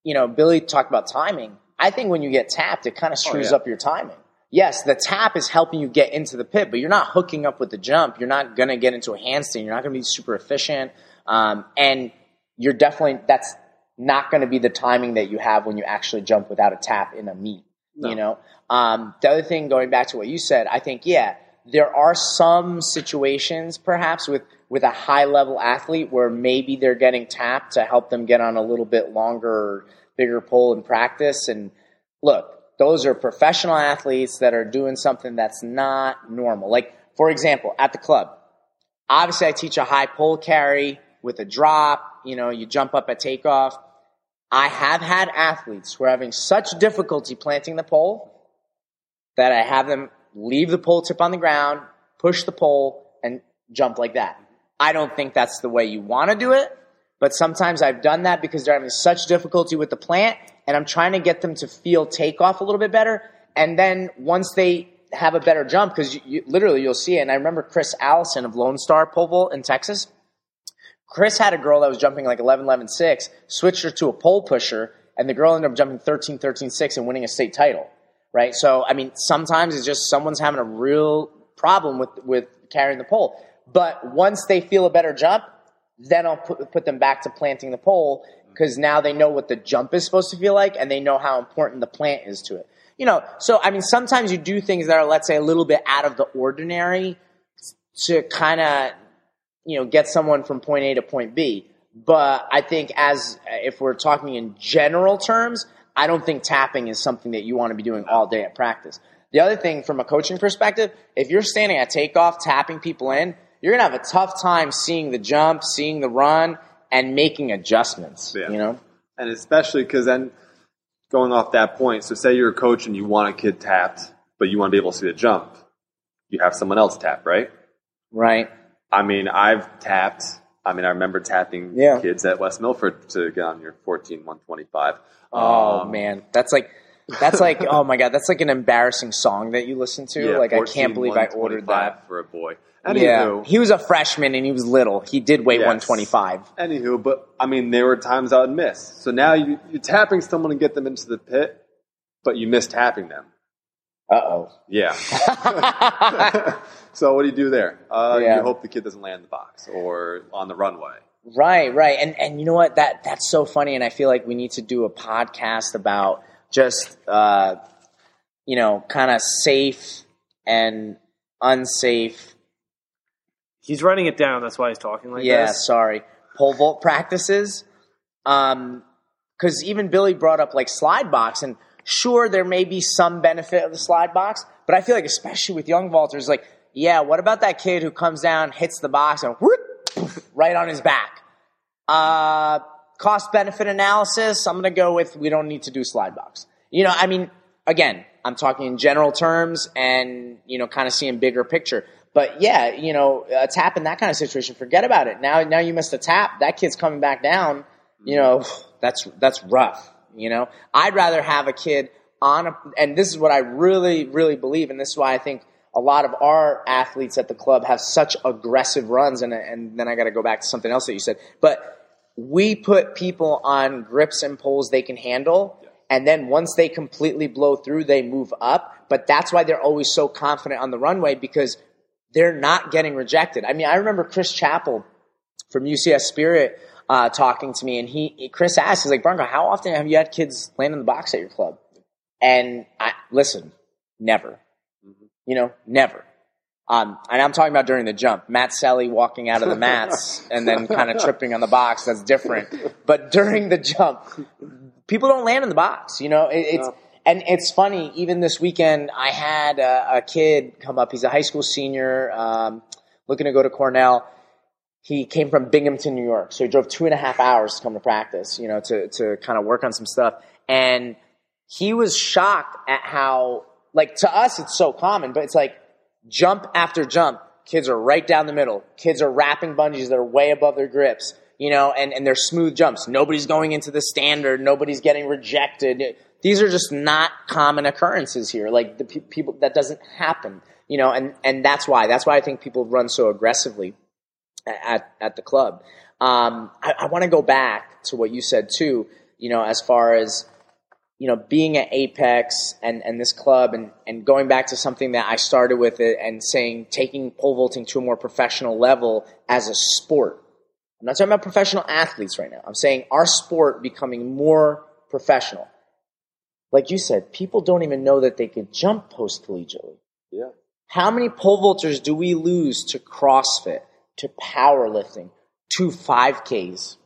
you know, Billy talked about timing. I think when you get tapped, it kind of screws yeah. up your timing. Yes, the tap is helping you get into the pit, but you're not hooking up with the jump. You're not going to get into a handstand. You're not going to be super efficient. Um, and you're definitely, that's not going to be the timing that you have when you actually jump without a tap in a meet. You know, um, the other thing, going back to what you said, I think, yeah, there are some situations perhaps with, with a high level athlete where maybe they're getting tapped to help them get on a little bit longer, bigger pole in practice. And look, those are professional athletes that are doing something that's not normal. Like, for example, at the club, obviously I teach a high pole carry with a drop, you know, you jump up at takeoff. I have had athletes who are having such difficulty planting the pole that I have them leave the pole tip on the ground, push the pole, and jump like that. I don't think that's the way you want to do it, But sometimes I've done that because they're having such difficulty with the plant and I'm trying to get them to feel takeoff a little bit better. And then once they have a better jump, because you, you, literally you'll see it. And I remember Chris Allison of Lone Star Pole Vault in Texas. Chris had a girl that was jumping like 11, 11, 6, switched her to a pole pusher, and the girl ended up jumping 13, 13, 6 and winning a state title. Right? So, I mean, sometimes it's just someone's having a real problem with, with carrying the pole. But once they feel a better jump, then I'll put, put them back to planting the pole because now they know what the jump is supposed to feel like and they know how important the plant is to it. You know, so I mean, sometimes you do things that are, let's say, a little bit out of the ordinary to kind of, you know, get someone from point A to point B. But I think as if we're talking in general terms, I don't think tapping is something that you want to be doing all day at practice. The other thing from a coaching perspective, if you're standing at takeoff, tapping people in, you're going to have a tough time seeing the jump, seeing the run, and making adjustments. Yeah. You know, and especially because then going off that point, so say you're a coach and you want a kid tapped, but you want to be able to see the jump, you have someone else tap, right? Right. I mean, I've tapped. I mean, I remember tapping yeah. kids at West Milford to get on your 14 125. Oh um, man, that's like that's like oh my god, that's like an embarrassing song that you listen to. Yeah, like 14, I can't believe I ordered that for a boy. Anywho, yeah, he was a freshman and he was little. He did weigh yes. 125. Anywho, but I mean, there were times I would miss. So now you, you're tapping someone and get them into the pit, but you miss tapping them. Uh oh. Yeah. so what do you do there? Uh, yeah. You hope the kid doesn't land in the box or on the runway. Right, right, and and you know what? That that's so funny, and I feel like we need to do a podcast about just uh, you know, kind of safe and unsafe He's writing it down. That's why he's talking like yeah, this. sorry. Pole vault practices. Um, because even Billy brought up like slide box, and sure, there may be some benefit of the slide box, but I feel like especially with young vaulters, like, yeah, what about that kid who comes down, hits the box, and whoop, right on his back? Uh, cost benefit analysis. I'm gonna go with we don't need to do slide box. You know, I mean, again, I'm talking in general terms, and you know, kind of seeing bigger picture. But yeah, you know, a tap in that kind of situation, forget about it. Now, now you missed a tap. That kid's coming back down. You know, that's that's rough. You know, I'd rather have a kid on a, and this is what I really, really believe, and this is why I think a lot of our athletes at the club have such aggressive runs. And and then I got to go back to something else that you said, but we put people on grips and poles they can handle. And then once they completely blow through, they move up. But that's why they're always so confident on the runway because they're not getting rejected. I mean, I remember Chris Chappell from UCS Spirit uh, talking to me, and he Chris asked, he's like, Branko, how often have you had kids land in the box at your club? And I listen, never. Mm-hmm. You know, never. Um, and I'm talking about during the jump. Matt Selly walking out of the mats and then kind of tripping on the box. That's different. But during the jump, people don't land in the box. You know, it, it's and it's funny, even this weekend, I had a, a kid come up. He's a high school senior, um, looking to go to Cornell. He came from Binghamton, New York. So he drove two and a half hours to come to practice, you know, to, to kind of work on some stuff. And he was shocked at how, like, to us, it's so common, but it's like jump after jump. Kids are right down the middle. Kids are wrapping bungees that are way above their grips, you know, and, and they're smooth jumps. Nobody's going into the standard. Nobody's getting rejected these are just not common occurrences here. Like the pe- people that doesn't happen, you know, and and that's why that's why I think people run so aggressively at at the club. Um, I, I want to go back to what you said too. You know, as far as you know, being at Apex and, and this club and, and going back to something that I started with it and saying taking pole vaulting to a more professional level as a sport. I'm not talking about professional athletes right now. I'm saying our sport becoming more professional like you said, people don't even know that they could jump post collegiately. Yeah. How many pole vaulters do we lose to CrossFit, to powerlifting, to 5Ks?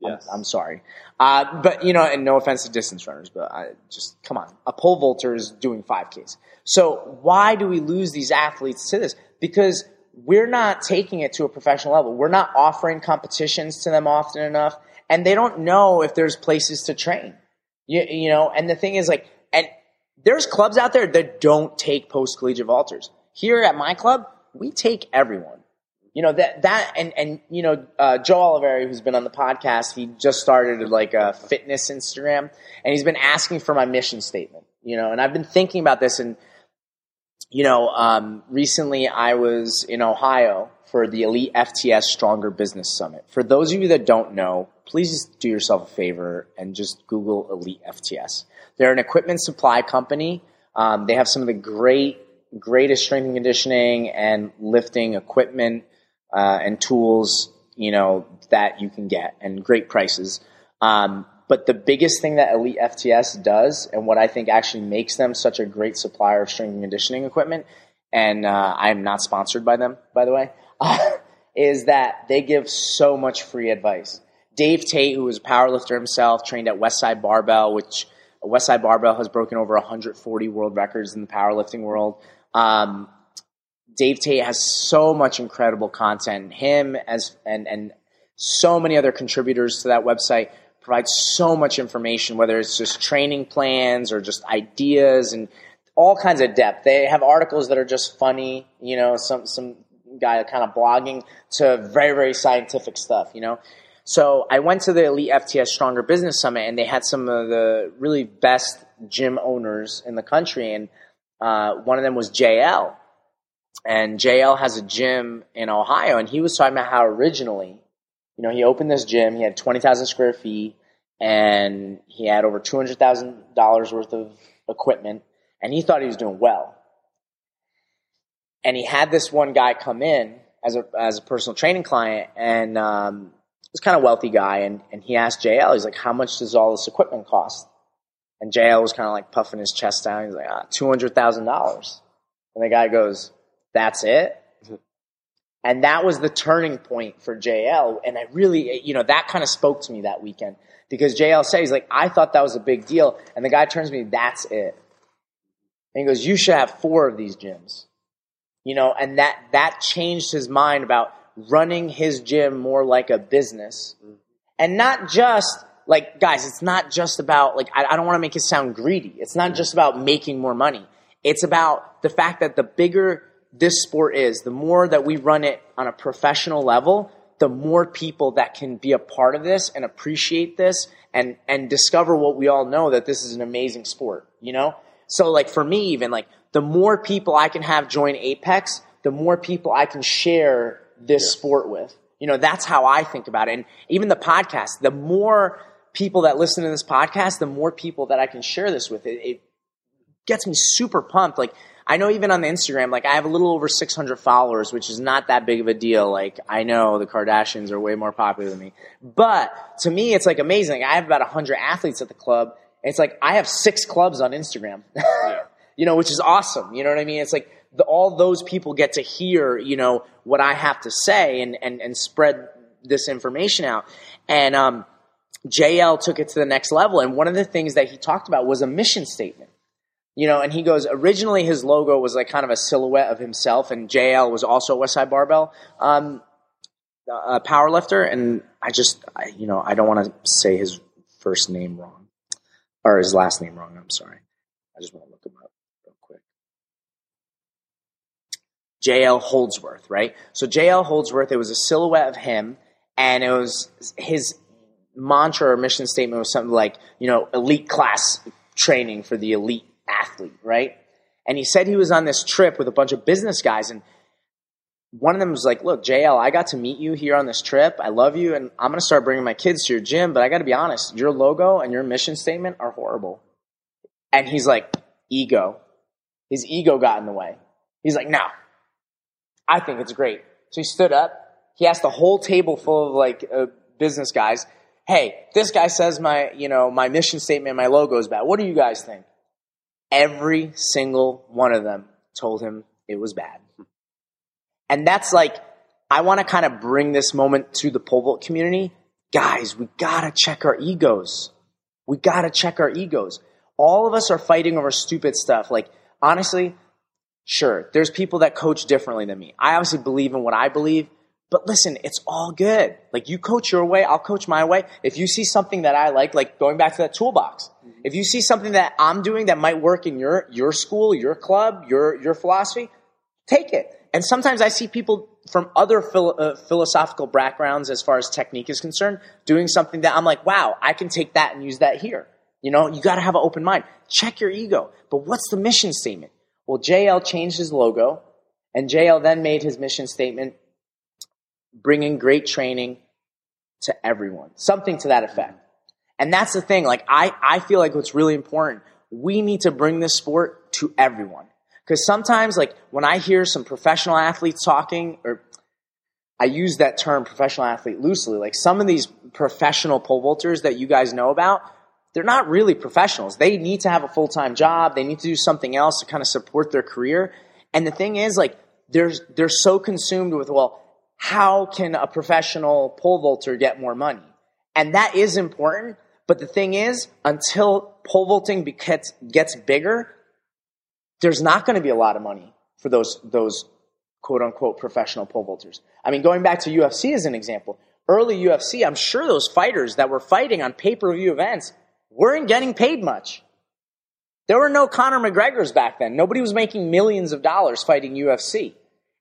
Yes. I'm, I'm sorry. Uh, but, you know, and no offense to distance runners, but I just, come on. A pole vaulter is doing 5Ks. So why do we lose these athletes to this? Because we're not taking it to a professional level. We're not offering competitions to them often enough, and they don't know if there's places to train. You, you know, and the thing is like, and there's clubs out there that don't take post collegiate vaulters. Here at my club, we take everyone. You know that that and and you know uh, Joe Oliveri, who's been on the podcast, he just started like a fitness Instagram, and he's been asking for my mission statement. You know, and I've been thinking about this, and you know, um, recently I was in Ohio for the Elite FTS Stronger Business Summit. For those of you that don't know, please do yourself a favor and just Google Elite FTS. They're an equipment supply company. Um, they have some of the great, greatest strength and conditioning and lifting equipment uh, and tools, you know, that you can get, and great prices. Um, but the biggest thing that Elite FTS does, and what I think actually makes them such a great supplier of strength and conditioning equipment, and uh, I'm not sponsored by them, by the way, is that they give so much free advice. Dave Tate, who is a powerlifter himself, trained at Westside Barbell, which Westside Barbell has broken over 140 world records in the powerlifting world. Um, Dave Tate has so much incredible content. Him as and and so many other contributors to that website provide so much information, whether it's just training plans or just ideas and all kinds of depth. They have articles that are just funny, you know, some some guy kind of blogging to very, very scientific stuff, you know. So I went to the Elite FTS Stronger Business Summit and they had some of the really best gym owners in the country. And uh, one of them was JL. And JL has a gym in Ohio. And he was talking about how originally, you know, he opened this gym, he had 20,000 square feet, and he had over $200,000 worth of equipment. And he thought he was doing well and he had this one guy come in as a as a personal training client, and um, was kind of wealthy guy, and and he asked JL, he's like, "How much does all this equipment cost?" And JL was kind of like puffing his chest down. He's like, ah, two hundred thousand dollars, and the guy goes, "That's it." Mm-hmm. And that was the turning point for JL. And I really, you know, that kind of spoke to me that weekend because JL said, he's like, I thought that was a big deal. And the guy turns to me, that's it. And he goes, you should have four of these gyms you know, and that that changed his mind about running his gym more like a business, mm-hmm. and not just like guys. It's not just about like I, I don't want to make it sound greedy. It's not mm-hmm. just about making more money. It's about the fact that the bigger this sport is, the more that we run it on a professional level, the more people that can be a part of this and appreciate this and and discover what we all know that this is an amazing sport. You know, so like for me, even like the more people I can have join Apex, the more people I can share this yeah. sport with. You know, that's how I think about it. And even the podcast, the more people that listen to this podcast, the more people that I can share this with. It, it gets me super pumped. Like, I know even on the Instagram, like I have a little over 600 followers, which is not that big of a deal. Like I know the Kardashians are way more popular than me, but to me, it's like amazing. I have about 100 athletes at the club. It's like I have six clubs on Instagram. Yeah you know, which is awesome. You know what I mean? It's like the, all those people get to hear, you know, what I have to say and, and, and spread this information out. And, um, JL took it to the next level. And one of the things that he talked about was a mission statement. You know, and he goes, originally his logo was like kind of a silhouette of himself, and JL was also Westside Barbell um, a power lifter. And I just, I, you know, I don't want to say his first name wrong or his last name wrong. I'm sorry. I just want to look him up. Real quick. J.L. Holdsworth, right? So J.L. Holdsworth, it was a silhouette of him, and it was his mantra or mission statement was something like, you know, elite class training for the elite athlete, right? And he said he was on this trip with a bunch of business guys, and one of them was like, "Look, JL, I got to meet you here on this trip. I love you, and I'm going to start bringing my kids to your gym. But I got to be honest, your logo and your mission statement are horrible." And he's like, "Ego." His ego got in the way. He's like, "No, I think it's great. So he stood up. He asked the whole table full of like uh, business guys, "Hey, this guy says my, you know, my mission statement, my logo is bad. What do you guys think?" Every single one of them told him it was bad. And that's like I want to kind of bring this moment to the pole vault community. Guys, we got to check our egos. We got to check our egos. All of us are fighting over stupid stuff. Like honestly, Sure, there's people that coach differently than me. I obviously believe in what I believe, but listen, it's all good. Like you coach your way, I'll coach my way. If you see something that I like, like going back to that toolbox, mm-hmm. if you see something that I'm doing that might work in your your school, your club, your your philosophy, take it. And sometimes I see people from other phil- uh, philosophical backgrounds as far as technique is concerned, doing something that I'm like, wow, I can take that and use that here. You know, you got to have an open mind. Check your ego. But what's the mission statement? Well, JL changed his logo, and JL then made his mission statement bringing great training to everyone, something to that effect. And that's the thing. Like, I, I feel like what's really important, we need to bring this sport to everyone. Because sometimes, like, when I hear some professional athletes talking, or I use that term professional athlete loosely, like some of these professional pole vaulters that you guys know about, they're not really professionals. They need to have a full time job. They need to do something else to kind of support their career. And the thing is, like, they're, they're so consumed with, well, how can a professional pole vaulter get more money? And that is important. But the thing is, until pole vaulting gets, gets bigger, there's not going to be a lot of money for those, those quote unquote professional pole vaulters. I mean, going back to UFC as an example, early UFC, I'm sure those fighters that were fighting on pay per view events weren't getting paid much. There were no Conor McGregors back then. Nobody was making millions of dollars fighting UFC.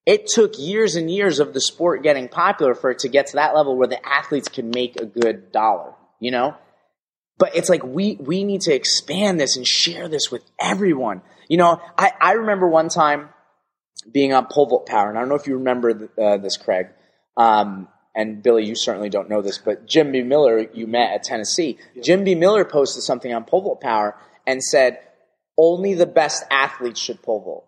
It took years and years of the sport getting popular for it to get to that level where the athletes could make a good dollar, you know? But it's like we, we need to expand this and share this with everyone. You know, I, I remember one time being on pole vault power, and I don't know if you remember uh, this, Craig. Um, and Billy, you certainly don't know this, but Jim B. Miller, you met at Tennessee. Yeah. Jim B. Miller posted something on pole vault power and said, only the best athletes should pole vault.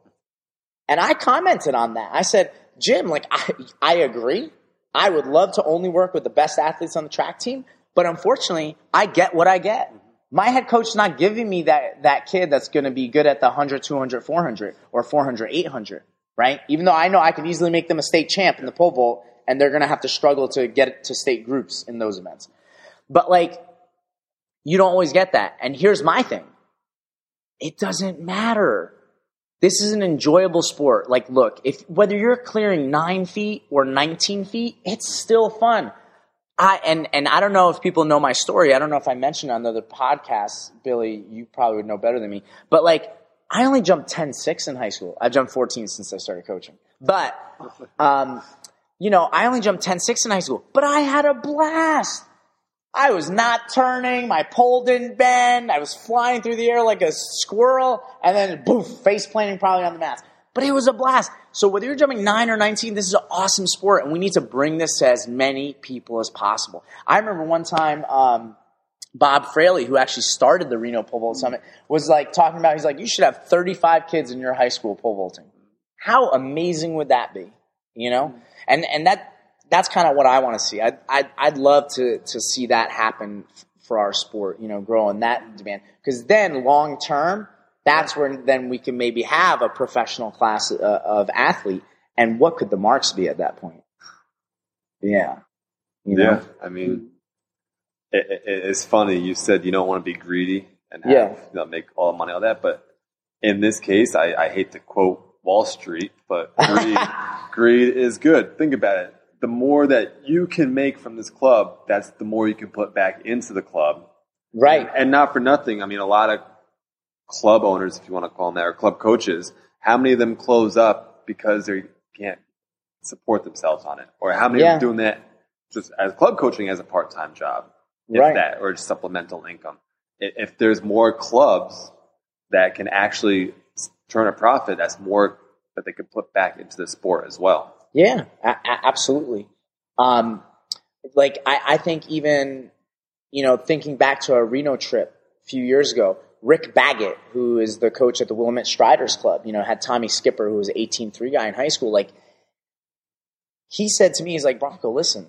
And I commented on that. I said, Jim, like, I, I agree. I would love to only work with the best athletes on the track team, but unfortunately, I get what I get. My head coach is not giving me that, that kid that's going to be good at the 100, 200, 400, or 400, 800, right? Even though I know I could easily make them a state champ in the pole vault, and they're going to have to struggle to get to state groups in those events. But like, you don't always get that. And here's my thing. It doesn't matter. This is an enjoyable sport. Like, look, if whether you're clearing nine feet or 19 feet, it's still fun. I and and I don't know if people know my story. I don't know if I mentioned on other podcasts, Billy. You probably would know better than me. But like, I only jumped 10-6 in high school. I've jumped 14 since I started coaching. But, um, you know, I only jumped 10-6 in high school. But I had a blast. I was not turning. My pole didn't bend. I was flying through the air like a squirrel and then boof, face planting probably on the mats. But it was a blast. So whether you're jumping 9 or 19, this is an awesome sport and we need to bring this to as many people as possible. I remember one time, um, Bob Fraley, who actually started the Reno Pole Vault Summit, was like talking about, he's like, you should have 35 kids in your high school pole vaulting. How amazing would that be? You know? And, and that, that's kind of what I want to see. I'd, I'd, I'd love to, to see that happen for our sport, you know, grow in that demand. Because then long term, that's where then we can maybe have a professional class uh, of athlete. And what could the marks be at that point? Yeah. You know? Yeah. I mean, it, it, it's funny. You said you don't want to be greedy and have, yeah. you know, make all the money, all that. But in this case, I, I hate to quote Wall Street, but greed, greed is good. Think about it the more that you can make from this club, that's the more you can put back into the club. Right. And, and not for nothing. I mean, a lot of club owners, if you want to call them that, or club coaches, how many of them close up because they can't support themselves on it? Or how many yeah. are doing that just as club coaching as a part time job? If right. that, or just supplemental income. If there's more clubs that can actually turn a profit, that's more that they could put back into the sport as well. Yeah, a- a- absolutely. Um, like I, I think even you know thinking back to a Reno trip a few years ago, Rick Baggett, who is the coach at the Willamette Striders Club, you know, had Tommy Skipper, who was an 18-3 guy in high school. Like he said to me, he's like, Branko, listen,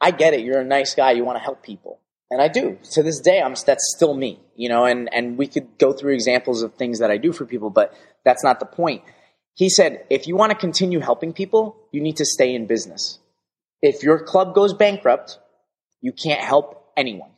I get it. You're a nice guy. You want to help people. And I do. To this day, I'm, that's still me, you know, and, and we could go through examples of things that I do for people, but that's not the point. He said, if you want to continue helping people, you need to stay in business. If your club goes bankrupt, you can't help anyone.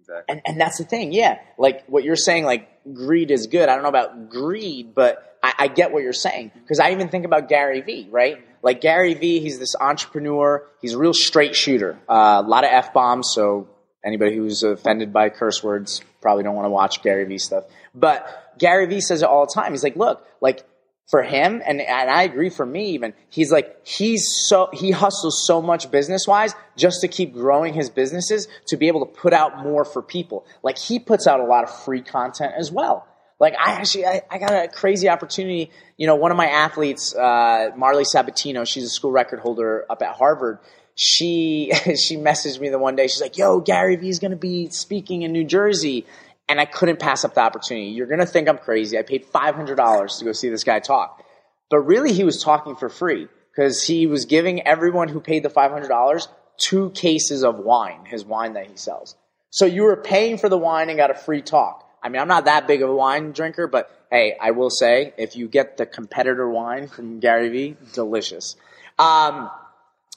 Exactly. And, and that's the thing. Yeah. Like what you're saying, like greed is good. I don't know about greed, but I, I get what you're saying. Cause I even think about Gary Vee, right? Like Gary Vee, he's this entrepreneur. He's a real straight shooter. Uh, a lot of F bombs. So anybody who's offended by curse words probably don't want to watch Gary Vee stuff. But Gary Vee says it all the time. He's like, look, like for him, and, and I agree for me even, he's like, he's so, he hustles so much business wise just to keep growing his businesses to be able to put out more for people. Like he puts out a lot of free content as well. Like I actually, I, I got a crazy opportunity. You know, one of my athletes, uh, Marley Sabatino, she's a school record holder up at Harvard. She, she messaged me the one day. She's like, yo, Gary Vee's going to be speaking in New Jersey and I couldn't pass up the opportunity. You're going to think I'm crazy. I paid $500 to go see this guy talk. But really, he was talking for free because he was giving everyone who paid the $500 two cases of wine, his wine that he sells. So you were paying for the wine and got a free talk. I mean, I'm not that big of a wine drinker, but hey, I will say if you get the competitor wine from Gary Vee, delicious. Um,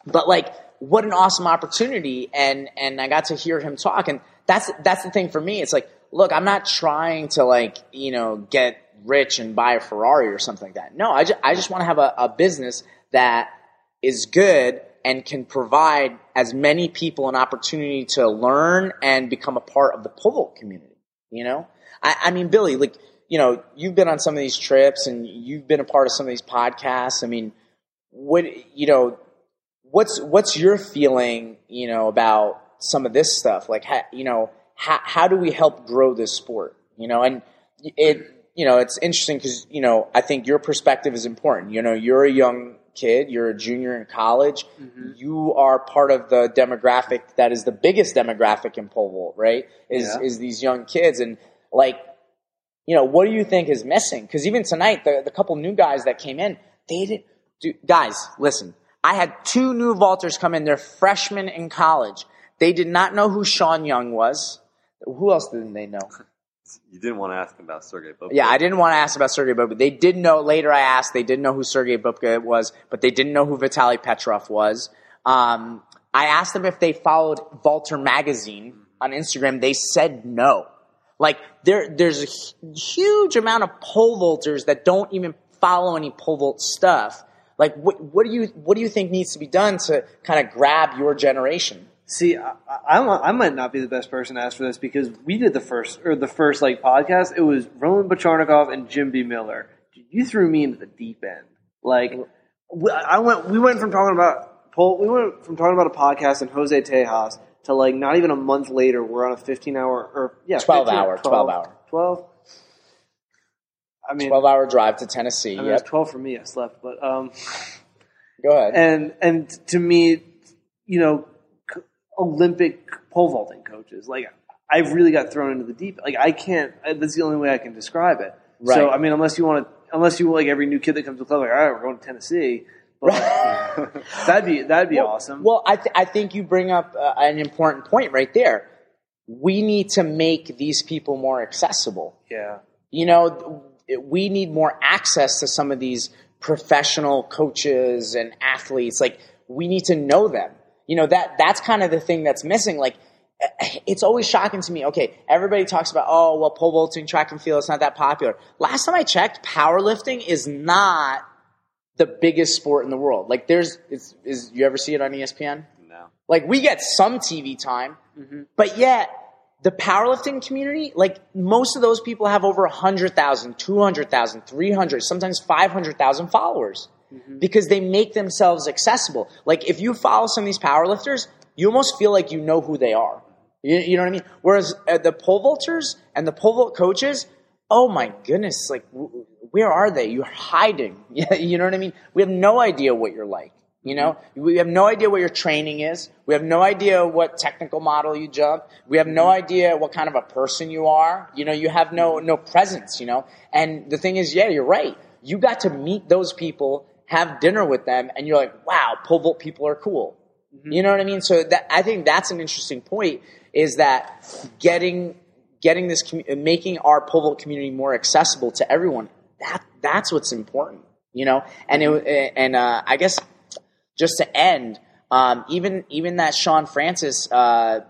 but like, what an awesome opportunity. And, and I got to hear him talk. And that's, that's the thing for me. It's like, look, I'm not trying to like, you know, get rich and buy a Ferrari or something like that. No, I just, I just want to have a, a business that is good and can provide as many people an opportunity to learn and become a part of the pole community. You know, I, I mean, Billy, like, you know, you've been on some of these trips and you've been a part of some of these podcasts. I mean, what, you know, what's, what's your feeling, you know, about some of this stuff? Like, you know, how, how do we help grow this sport? You know, and it, you know, it's interesting because, you know, I think your perspective is important. You know, you're a young kid, you're a junior in college, mm-hmm. you are part of the demographic that is the biggest demographic in pole vault, right? Is, yeah. is these young kids. And like, you know, what do you think is missing? Because even tonight, the, the couple new guys that came in, they didn't, do, guys, listen, I had two new vaulters come in. They're freshmen in college. They did not know who Sean Young was. Who else didn't they know? You didn't want to ask about Sergey Bubka. Yeah, I didn't want to ask about Sergey Bubka. They did know, later I asked, they didn't know who Sergey Bubka was, but they didn't know who Vitaly Petrov was. Um, I asked them if they followed Vaulter Magazine on Instagram. They said no. Like, there, there's a huge amount of pole vaulters that don't even follow any pole vault stuff. Like, what, what do you, what do you think needs to be done to kind of grab your generation? See, I, I, I, might not be the best person to ask for this because we did the first or the first like podcast. It was Roman Bocharnikov and Jim B. Miller. You threw me into the deep end. Like, I went. We went from talking about Paul. We went from talking about a podcast and Jose Tejas to like not even a month later. We're on a fifteen hour or yeah, 12 hour, 12, 12 hour, twelve. I mean, twelve hour drive to Tennessee. I mean, yep. twelve for me. I slept, but um, go ahead. And and to me, you know Olympic pole vaulting coaches. Like I've really got thrown into the deep. Like I can't. That's the only way I can describe it. Right. So I mean, unless you want to, unless you like every new kid that comes to the club, like all right, we're going to Tennessee. that'd be that'd be well, awesome. Well, I th- I think you bring up uh, an important point right there. We need to make these people more accessible. Yeah. You know, we need more access to some of these professional coaches and athletes. Like we need to know them you know, that, that's kind of the thing that's missing. Like, it's always shocking to me. Okay, everybody talks about, oh, well, pole vaulting, track and field, it's not that popular. Last time I checked, powerlifting is not the biggest sport in the world. Like, there's, is, is you ever see it on ESPN? No. Like, we get some TV time, mm-hmm. but yet, the powerlifting community, like, most of those people have over 100,000, 200,000, 300, sometimes 500,000 followers mm-hmm. because they make themselves accessible. Like if you follow some of these powerlifters, you almost feel like you know who they are. You, you know what I mean? Whereas uh, the pole vaulters and the pole vault coaches, oh my goodness, like w- where are they? You're hiding. you know what I mean? We have no idea what you're like. You know, we have no idea what your training is. We have no idea what technical model you jump. We have no idea what kind of a person you are. You know, you have no no presence. You know, and the thing is, yeah, you're right. You got to meet those people have dinner with them and you're like, wow, pole vault people are cool. Mm-hmm. You know what I mean? So that, I think that's an interesting point is that getting, getting this, making our pole vault community more accessible to everyone. That, that's what's important, you know? And it, and, uh, I guess just to end, um, even, even that Sean Francis, uh,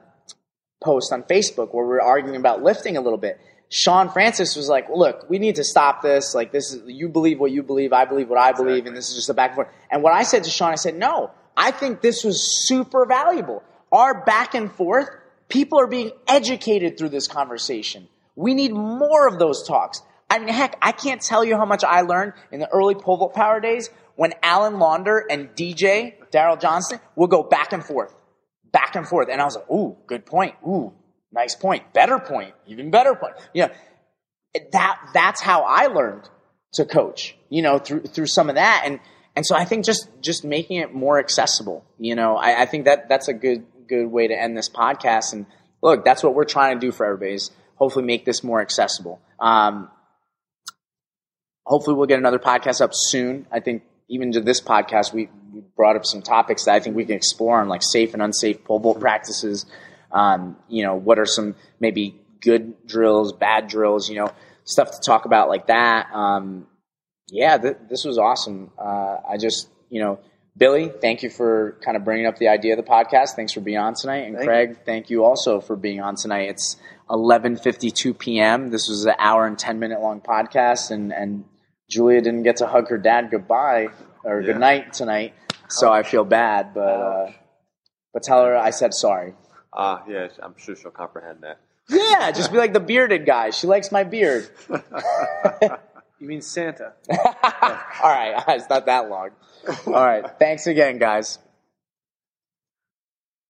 post on Facebook where we we're arguing about lifting a little bit Sean Francis was like, look, we need to stop this. Like, this is, you believe what you believe, I believe what I believe, exactly. and this is just a back and forth. And what I said to Sean, I said, no, I think this was super valuable. Our back and forth, people are being educated through this conversation. We need more of those talks. I mean, heck, I can't tell you how much I learned in the early pole vault power days when Alan Launder and DJ Daryl Johnston would go back and forth, back and forth, and I was like, "Ooh, good point. Ooh, nice point. Better point. Even better point." You know, that that's how I learned to coach. You know, through through some of that, and and so I think just just making it more accessible. You know, I, I think that that's a good good way to end this podcast. And look, that's what we're trying to do for everybody. Is hopefully make this more accessible. Um, hopefully, we'll get another podcast up soon. I think even to this podcast, we, we brought up some topics that I think we can explore on like safe and unsafe pole vault practices. Um, you know, what are some maybe good drills, bad drills? You know, stuff to talk about like that. Um, yeah, th- this was awesome. Uh, I just, you know, Billy, thank you for kind of bringing up the idea of the podcast. Thanks for being on tonight, and Thank Craig, you. thank you also for being on tonight. It's 11:52 p.m. This was an hour and 10 minute long podcast, and and Julia didn't get to hug her dad goodbye or Yeah. good night tonight, so I feel bad. But uh, but tell her I said sorry. Ah, yeah, I'm sure she'll comprehend that. Yeah, just be like the bearded guy. She likes my beard. You mean Santa? All right, it's not that long. All right, thanks again, guys.